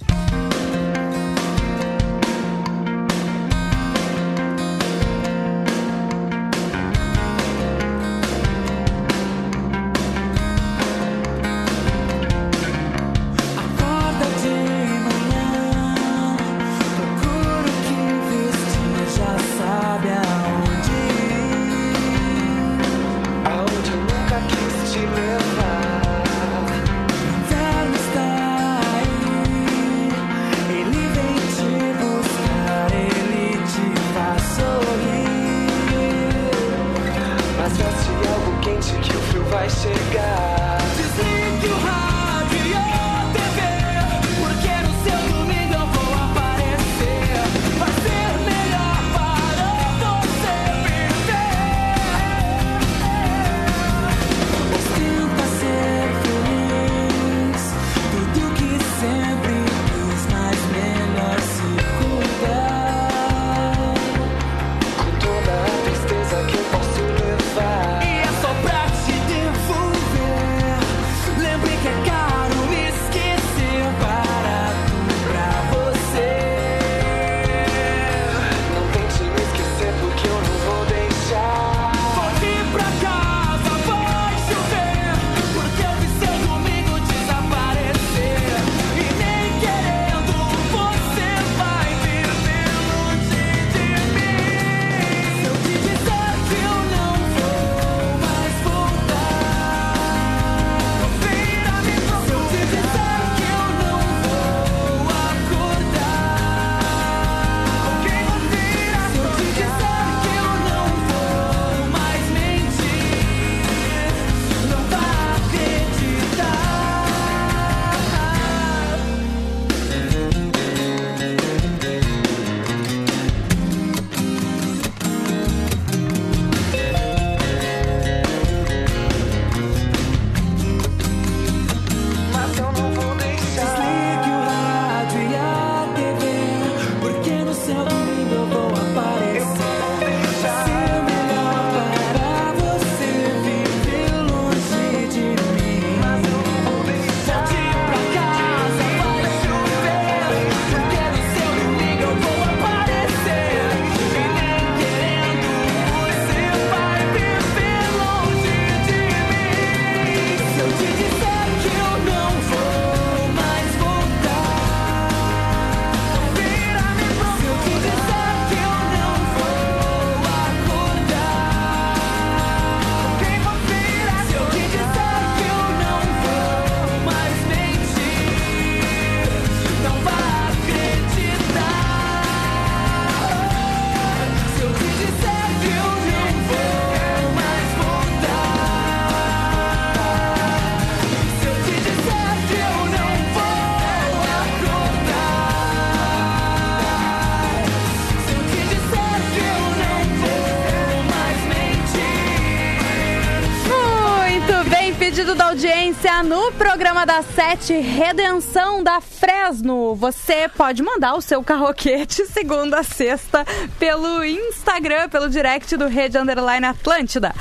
[SPEAKER 3] No programa da Sete, Redenção da Fresno, você pode mandar o seu carroquete segunda a sexta pelo Instagram, pelo direct do Rede Underline Atlântida.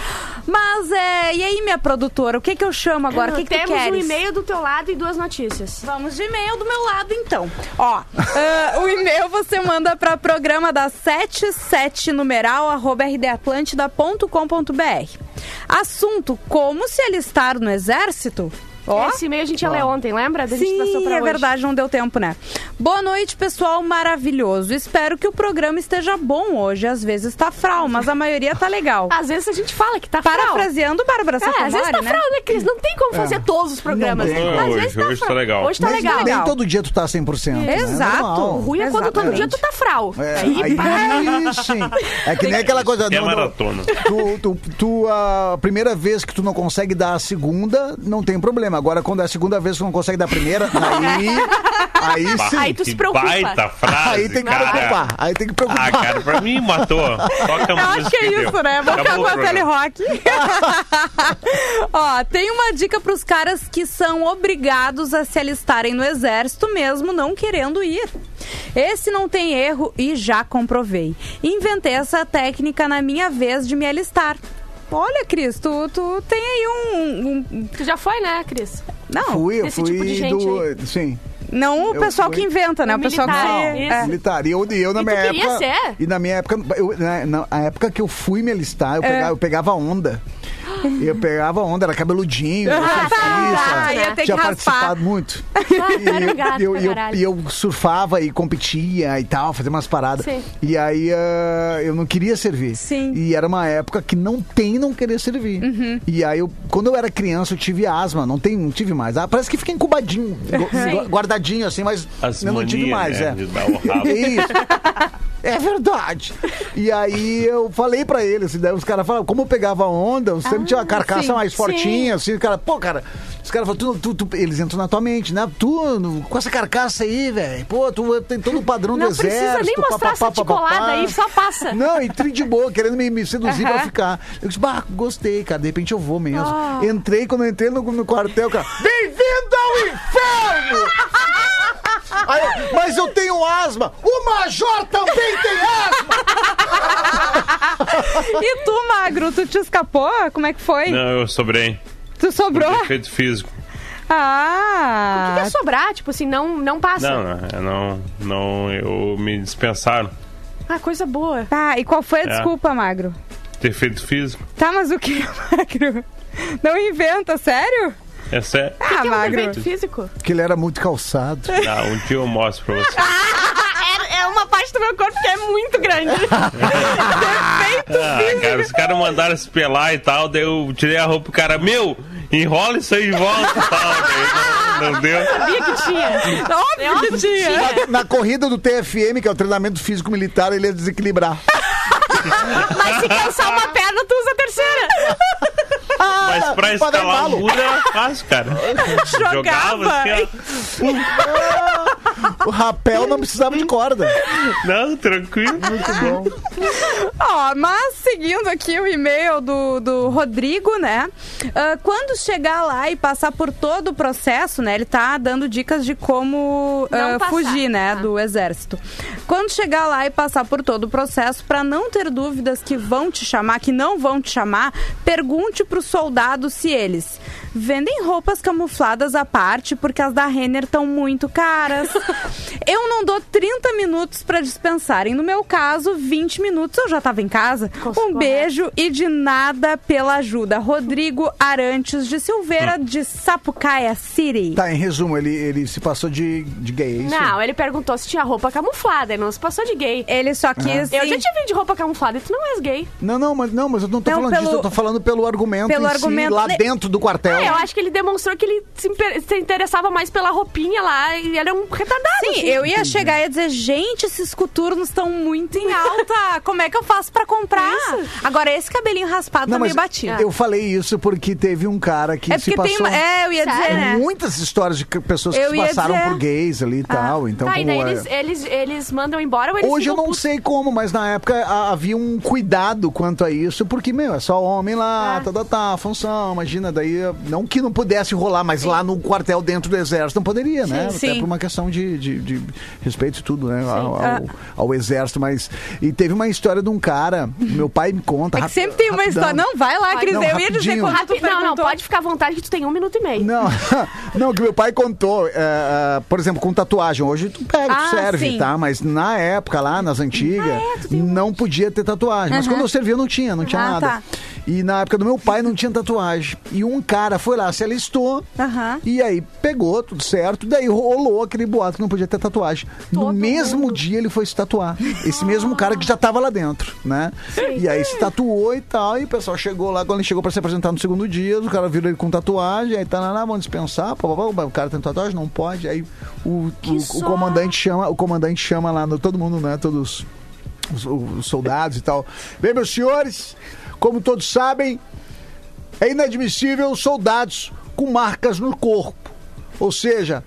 [SPEAKER 3] Mas, é, e aí, minha produtora, o que que eu chamo agora? O que que tu
[SPEAKER 2] Temos um
[SPEAKER 3] queres?
[SPEAKER 2] e-mail do teu lado e duas notícias.
[SPEAKER 3] Vamos de e-mail do meu lado, então. Ó, ah, o e-mail você manda para programa da 77 numeral arroba rdatlântida.com.br. Assunto: como se alistar no exército? Ó.
[SPEAKER 2] Esse e-mail a gente ia ler ontem, lembra? Da gente
[SPEAKER 3] Sim,
[SPEAKER 2] passou pra
[SPEAKER 3] é
[SPEAKER 2] hoje.
[SPEAKER 3] verdade, não deu tempo, né? Boa noite, pessoal maravilhoso. Espero que o programa esteja bom hoje. Às vezes tá fral, mas a maioria tá legal.
[SPEAKER 2] Às vezes a gente fala que tá fral.
[SPEAKER 3] Parafraseando Bárbara
[SPEAKER 2] É, às vezes
[SPEAKER 3] Sacomori,
[SPEAKER 2] tá
[SPEAKER 3] né?
[SPEAKER 2] fral, né, Cris? Não tem como fazer todos os programas.
[SPEAKER 5] Não tem.
[SPEAKER 2] Às
[SPEAKER 4] Hoje,
[SPEAKER 2] vezes tá
[SPEAKER 4] hoje tá legal.
[SPEAKER 2] Hoje tá
[SPEAKER 5] Mas
[SPEAKER 2] legal.
[SPEAKER 5] nem todo dia tu tá 100%. né?
[SPEAKER 3] Exato.
[SPEAKER 5] É.
[SPEAKER 2] O ruim é quando todo dia tu tá fral.
[SPEAKER 5] É,
[SPEAKER 2] Aí,
[SPEAKER 5] sim. É que nem aquela coisa.
[SPEAKER 4] É maratona.
[SPEAKER 5] Tu, tu, tu, a primeira vez que tu não consegue dar a segunda, não tem problema. Agora, quando é a segunda vez que não consegue dar a primeira, aí. Aí sim.
[SPEAKER 2] Aí tu se preocupa.
[SPEAKER 4] baita frase,
[SPEAKER 5] Aí tem que
[SPEAKER 4] cara.
[SPEAKER 5] preocupar. Aí tem que preocupar.
[SPEAKER 4] Ah, cara, pra mim matou. Toca a
[SPEAKER 3] Eu acho que é
[SPEAKER 4] deu.
[SPEAKER 3] isso, né? Vou ficar com
[SPEAKER 4] o
[SPEAKER 3] a Tele. Rock. Ó, tem uma dica pros caras que são obrigados a se alistarem no exército mesmo não querendo ir. Esse não tem erro e já comprovei. Inventei essa técnica na minha vez de me alistar. Olha, Cris, tu, tu tem aí um, um-
[SPEAKER 2] Tu já foi, né, Cris?
[SPEAKER 3] Não,
[SPEAKER 5] Fui, eu
[SPEAKER 2] desse
[SPEAKER 5] fui
[SPEAKER 2] tipo de gente
[SPEAKER 5] do. Sim.
[SPEAKER 3] não o
[SPEAKER 5] Eu
[SPEAKER 3] pessoal
[SPEAKER 5] fui.
[SPEAKER 3] que inventa, né? O,
[SPEAKER 2] O
[SPEAKER 3] pessoal que
[SPEAKER 2] militar,
[SPEAKER 3] se-
[SPEAKER 2] isso.
[SPEAKER 3] é.
[SPEAKER 5] Militar. E eu, e eu na
[SPEAKER 2] E tu
[SPEAKER 5] minha
[SPEAKER 2] queria
[SPEAKER 5] época.
[SPEAKER 2] ser?
[SPEAKER 5] E na minha época, eu, na, na a época que eu fui me alistar, eu, pegava, eu pegava onda. Eu pegava onda, era cabeludinho, eu
[SPEAKER 3] tá,
[SPEAKER 5] surfista,
[SPEAKER 3] ia ter
[SPEAKER 5] tinha participado muito. E eu, eu,
[SPEAKER 2] caralho.
[SPEAKER 5] e eu surfava e competia e tal, fazia umas paradas.
[SPEAKER 2] Sim.
[SPEAKER 5] E aí ah, eu não queria servir.
[SPEAKER 3] Sim.
[SPEAKER 5] E era uma época que não tem não querer servir.
[SPEAKER 3] Uhum.
[SPEAKER 5] E aí, eu, quando eu era criança, eu tive asma. Não, tem, não tive mais. Ah, parece que fica incubadinho, gu- guardadinho assim, mas
[SPEAKER 4] As
[SPEAKER 5] eu não tive mais.
[SPEAKER 4] né,
[SPEAKER 5] é.
[SPEAKER 4] de dar o rabo.
[SPEAKER 5] É isso. É verdade. E aí eu falei pra eles, daí os caras falaram, como eu pegava onda, eu sempre tinha uma carcaça
[SPEAKER 3] sim,
[SPEAKER 5] mais
[SPEAKER 2] sim.
[SPEAKER 5] fortinha, assim, o cara, pô, cara, os caras falaram, tu, tu, tu- eles entram na tua mente, né? Tu, com essa carcaça aí, velho, pô, tu tem todo o padrão
[SPEAKER 2] Não
[SPEAKER 5] do
[SPEAKER 2] precisa
[SPEAKER 5] exército.
[SPEAKER 2] nem mostrar
[SPEAKER 5] papapá,
[SPEAKER 2] essa
[SPEAKER 5] papapá.
[SPEAKER 2] aí, só passa.
[SPEAKER 5] Não, e tri de boa, querendo me, me seduzir pra
[SPEAKER 3] Aham.
[SPEAKER 5] ficar. Eu disse, bah, gostei, cara, de repente eu vou mesmo.
[SPEAKER 2] Ah.
[SPEAKER 5] Entrei, quando eu entrei no, no quartel, cara, bem-vindo ao inferno! Aí mas eu tenho asma! O major também tem asma!
[SPEAKER 3] E tu, Magro, tu te escapou? Como é que foi?
[SPEAKER 4] Não, eu sobrei.
[SPEAKER 3] Tu sobrou?
[SPEAKER 4] Defeito físico.
[SPEAKER 3] Ah!
[SPEAKER 2] O que é sobrar? Tipo assim, não, não passa.
[SPEAKER 4] Não, não, eu não, não, eu me dispensaram.
[SPEAKER 2] Ah, coisa boa.
[SPEAKER 3] Tá, e qual foi a
[SPEAKER 4] É.
[SPEAKER 3] desculpa, Magro?
[SPEAKER 4] Defeito físico.
[SPEAKER 3] Tá, mas o que, Magro? Não inventa, sério?
[SPEAKER 4] É sério.
[SPEAKER 3] Ah,
[SPEAKER 2] que é um
[SPEAKER 3] Magro.
[SPEAKER 2] defeito físico?
[SPEAKER 5] Porque ele era muito calçado.
[SPEAKER 4] Ah, um dia eu mostro pra você.
[SPEAKER 2] É, é uma parte do meu corpo que é muito grande.
[SPEAKER 4] Ah, cara, os caras mandaram se pelar e tal, daí eu tirei a roupa, o cara, meu, enrola isso aí de volta e tal. Daí não, não deu.
[SPEAKER 2] Sabia que tinha.
[SPEAKER 3] Óbvio que tinha.
[SPEAKER 5] Na, na corrida do TFM, que é o treinamento físico militar, ele ia desequilibrar.
[SPEAKER 2] Mas se cansar uma perna, tu usa a terceira.
[SPEAKER 4] Mas pra escalar o muro era fácil, cara.
[SPEAKER 3] Jogava.
[SPEAKER 4] assim, ó.
[SPEAKER 5] O rapel não precisava de corda.
[SPEAKER 4] Não, tranquilo.
[SPEAKER 5] Muito bom.
[SPEAKER 3] Ó, mas seguindo aqui o e-mail do, do Rodrigo, né? ah, quando chegar lá e passar por todo o processo, né? Ele tá dando dicas de como
[SPEAKER 2] passar.
[SPEAKER 3] fugir, né?
[SPEAKER 2] Ah.
[SPEAKER 3] Do exército. Quando chegar lá e passar por todo o processo, pra não ter dúvidas que vão te chamar, que não vão te chamar, pergunte pros soldados se eles vendem roupas camufladas à parte, porque as da Renner estão muito caras. Eu não dou 30 minutos pra dispensarem. No meu caso, 20 minutos eu já tava em casa. Um beijo e de nada pela ajuda. Rodrigo Arantes de Silveira, de Sapucaia City.
[SPEAKER 5] Tá, em resumo, ele, ele se passou de, de gay, é isso?
[SPEAKER 2] Não, ele perguntou se tinha roupa camuflada. Ele não se passou de gay.
[SPEAKER 3] Ele só quis.
[SPEAKER 2] Eu já te vi de roupa camuflada e tu não és gay.
[SPEAKER 5] Não, não, mas, não, mas eu não tô
[SPEAKER 3] Não,
[SPEAKER 5] falando
[SPEAKER 3] pelo-
[SPEAKER 5] disso, eu tô falando pelo argumento
[SPEAKER 3] pelo
[SPEAKER 5] em si,
[SPEAKER 3] argumento-
[SPEAKER 5] lá
[SPEAKER 3] Ne-
[SPEAKER 5] dentro do quartel.
[SPEAKER 2] É, eu acho que ele demonstrou que ele se, imper- se interessava mais pela roupinha lá e ele é um retardado.
[SPEAKER 3] Sim,
[SPEAKER 2] assim.
[SPEAKER 3] eu ia chegar e ia dizer, gente, esses coturnos estão muito em alta. Como é que eu faço pra comprar? Agora, esse cabelinho raspado
[SPEAKER 5] Não,
[SPEAKER 3] tá meio
[SPEAKER 5] mas
[SPEAKER 3] batido.
[SPEAKER 5] eu falei isso porque teve um cara que
[SPEAKER 3] É
[SPEAKER 5] se
[SPEAKER 3] porque tem.
[SPEAKER 5] passou...
[SPEAKER 3] uma- É, eu ia dizer, né?
[SPEAKER 5] Muitas histórias de pessoas que
[SPEAKER 3] Eu
[SPEAKER 5] se
[SPEAKER 3] ia
[SPEAKER 5] passaram
[SPEAKER 3] dizer.
[SPEAKER 5] por gays ali e tal. Então,
[SPEAKER 2] Tá, e daí
[SPEAKER 5] é-
[SPEAKER 2] eles, eles, eles mandam embora ou eles
[SPEAKER 5] Hoje eu
[SPEAKER 2] ficam
[SPEAKER 5] não
[SPEAKER 2] putos?
[SPEAKER 5] sei como, mas na época a- havia um cuidado quanto a isso, porque, meu, é só homem lá,
[SPEAKER 2] Ah.
[SPEAKER 5] tá, tá, tá, função, imagina, daí, não que não pudesse rolar, mas lá no quartel dentro do exército não poderia, né?
[SPEAKER 3] Sim,
[SPEAKER 5] Até
[SPEAKER 3] sim.
[SPEAKER 5] por uma questão de, de, de respeito e tudo, né, ao, ao-
[SPEAKER 3] Ah.
[SPEAKER 5] ao exército, mas, e teve uma história de um cara, meu pai me conta.
[SPEAKER 3] É
[SPEAKER 5] rap-
[SPEAKER 3] sempre tem uma
[SPEAKER 5] rapidão.
[SPEAKER 3] história. Não, vai lá, Cris.
[SPEAKER 5] Não,
[SPEAKER 3] eu ia dizer
[SPEAKER 5] rapidinho.
[SPEAKER 3] quando tu
[SPEAKER 2] Rapi- Não, não, pode ficar à vontade que tu tem um minuto e meio.
[SPEAKER 5] Não, não, que meu pai contou, é, por exemplo, com tatuagem. Hoje tu pega, tu
[SPEAKER 3] Ah,
[SPEAKER 5] serve,
[SPEAKER 3] sim.
[SPEAKER 5] tá? Mas na época, lá nas antigas,
[SPEAKER 2] é,
[SPEAKER 5] não podia ter tatuagem. Mas quando eu servia, não tinha, não tinha
[SPEAKER 3] Ah,
[SPEAKER 5] nada.
[SPEAKER 3] tá.
[SPEAKER 5] E na época do meu pai não tinha tatuagem. E um cara foi lá, se alistou,
[SPEAKER 3] Aham.
[SPEAKER 5] e aí pegou, tudo certo, daí rolou aquele boato que não podia ter tatuagem. no
[SPEAKER 2] Todo
[SPEAKER 5] mesmo dia ele foi se tatuar. Esse mesmo cara que já tava lá dentro, né? E aí se tatuou e tal, e o pessoal chegou lá, quando ele chegou pra se apresentar no segundo dia, o cara virou ele com tatuagem, aí tá lá, lá, vamos dispensar, pá, pá, pá, o cara tem tatuagem? Não pode. Aí o, o, o comandante chama, o comandante chama lá, no, todo mundo, né? Todos os, os soldados e tal. Bem, meus senhores, como todos sabem, é inadmissível soldados com marcas no corpo. Ou seja,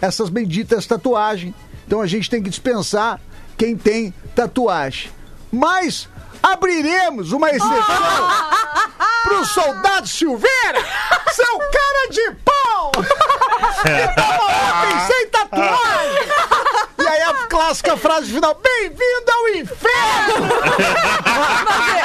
[SPEAKER 5] essas benditas tatuagens. Então a gente tem que dispensar quem tem tatuagem. Mas abriremos uma exceção pro soldado Silveira, seu cara de pau! Que tava ontem sem tatuagem! Aí a clássica frase final: Bem-vindo ao inferno!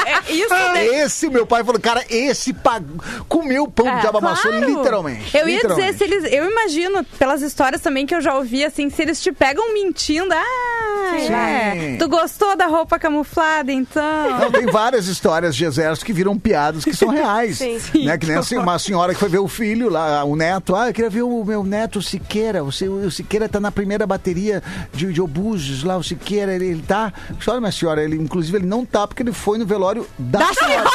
[SPEAKER 3] É, Isso daí-
[SPEAKER 5] Esse, meu pai falou, cara, esse pag... comeu pão
[SPEAKER 2] É,
[SPEAKER 5] de diabo amassou,
[SPEAKER 3] Claro.
[SPEAKER 5] literalmente.
[SPEAKER 3] Eu ia dizer,
[SPEAKER 5] literalmente.
[SPEAKER 3] se eles. Eu imagino, pelas histórias também que eu já ouvi, assim, se eles te pegam mentindo. Ah,
[SPEAKER 5] Sim.
[SPEAKER 3] é. Tu gostou da roupa camuflada, então?
[SPEAKER 5] Não, tem várias histórias de exército que viram piadas que são reais.
[SPEAKER 2] Sim.
[SPEAKER 5] Né? Que nem assim, uma senhora que foi ver o filho lá, o neto. Ah, eu queria ver o meu neto Siqueira. O Siqueira tá na primeira bateria de, de obuses lá. O Siqueira, ele, ele tá. Senhora, minha senhora, ele, inclusive, ele não tá porque ele foi no velório da, senhora.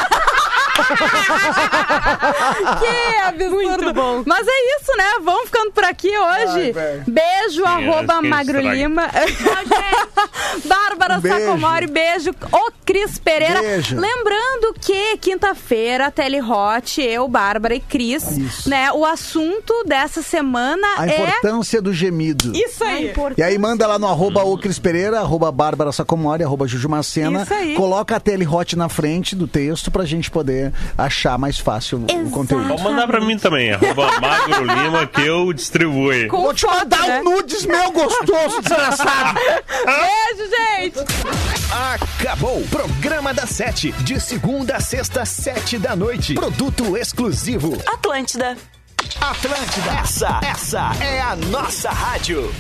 [SPEAKER 3] Que absurdo. bom. Mas é isso, né? Vamos ficando por aqui hoje.
[SPEAKER 5] Ai,
[SPEAKER 3] beijo, arroba
[SPEAKER 4] acho que
[SPEAKER 3] Magro
[SPEAKER 4] estraga.
[SPEAKER 3] Lima. Bárbara
[SPEAKER 5] Beijo.
[SPEAKER 3] Sacomori, beijo. O Cris Pereira.
[SPEAKER 5] Beijo.
[SPEAKER 3] Lembrando que quinta-feira, Tele Hot, eu, Bárbara e Cris,
[SPEAKER 5] Isso.
[SPEAKER 3] né? O assunto dessa semana
[SPEAKER 5] A
[SPEAKER 3] é.
[SPEAKER 5] importância do gemido.
[SPEAKER 3] Isso aí.
[SPEAKER 5] E aí manda lá no arroba o Cris Pereira, arroba Bárbara Sacomori, arroba Jujumacena.
[SPEAKER 3] Isso aí.
[SPEAKER 5] Coloca a tele hot na frente do texto pra gente poder achar mais fácil o
[SPEAKER 3] Exato.
[SPEAKER 5] conteúdo.
[SPEAKER 4] Pode mandar pra mim também, arroba Magro Lima, que eu distribuo.
[SPEAKER 3] Com
[SPEAKER 5] Vou te mandar
[SPEAKER 3] né?
[SPEAKER 5] um nudes meu gostoso, desgraçado.
[SPEAKER 3] Beijo, gente!
[SPEAKER 1] Acabou! Programa da Sete, de segunda a sexta, sete da noite. Produto exclusivo.
[SPEAKER 10] Atlântida.
[SPEAKER 1] Atlântida. Essa, essa é a nossa rádio.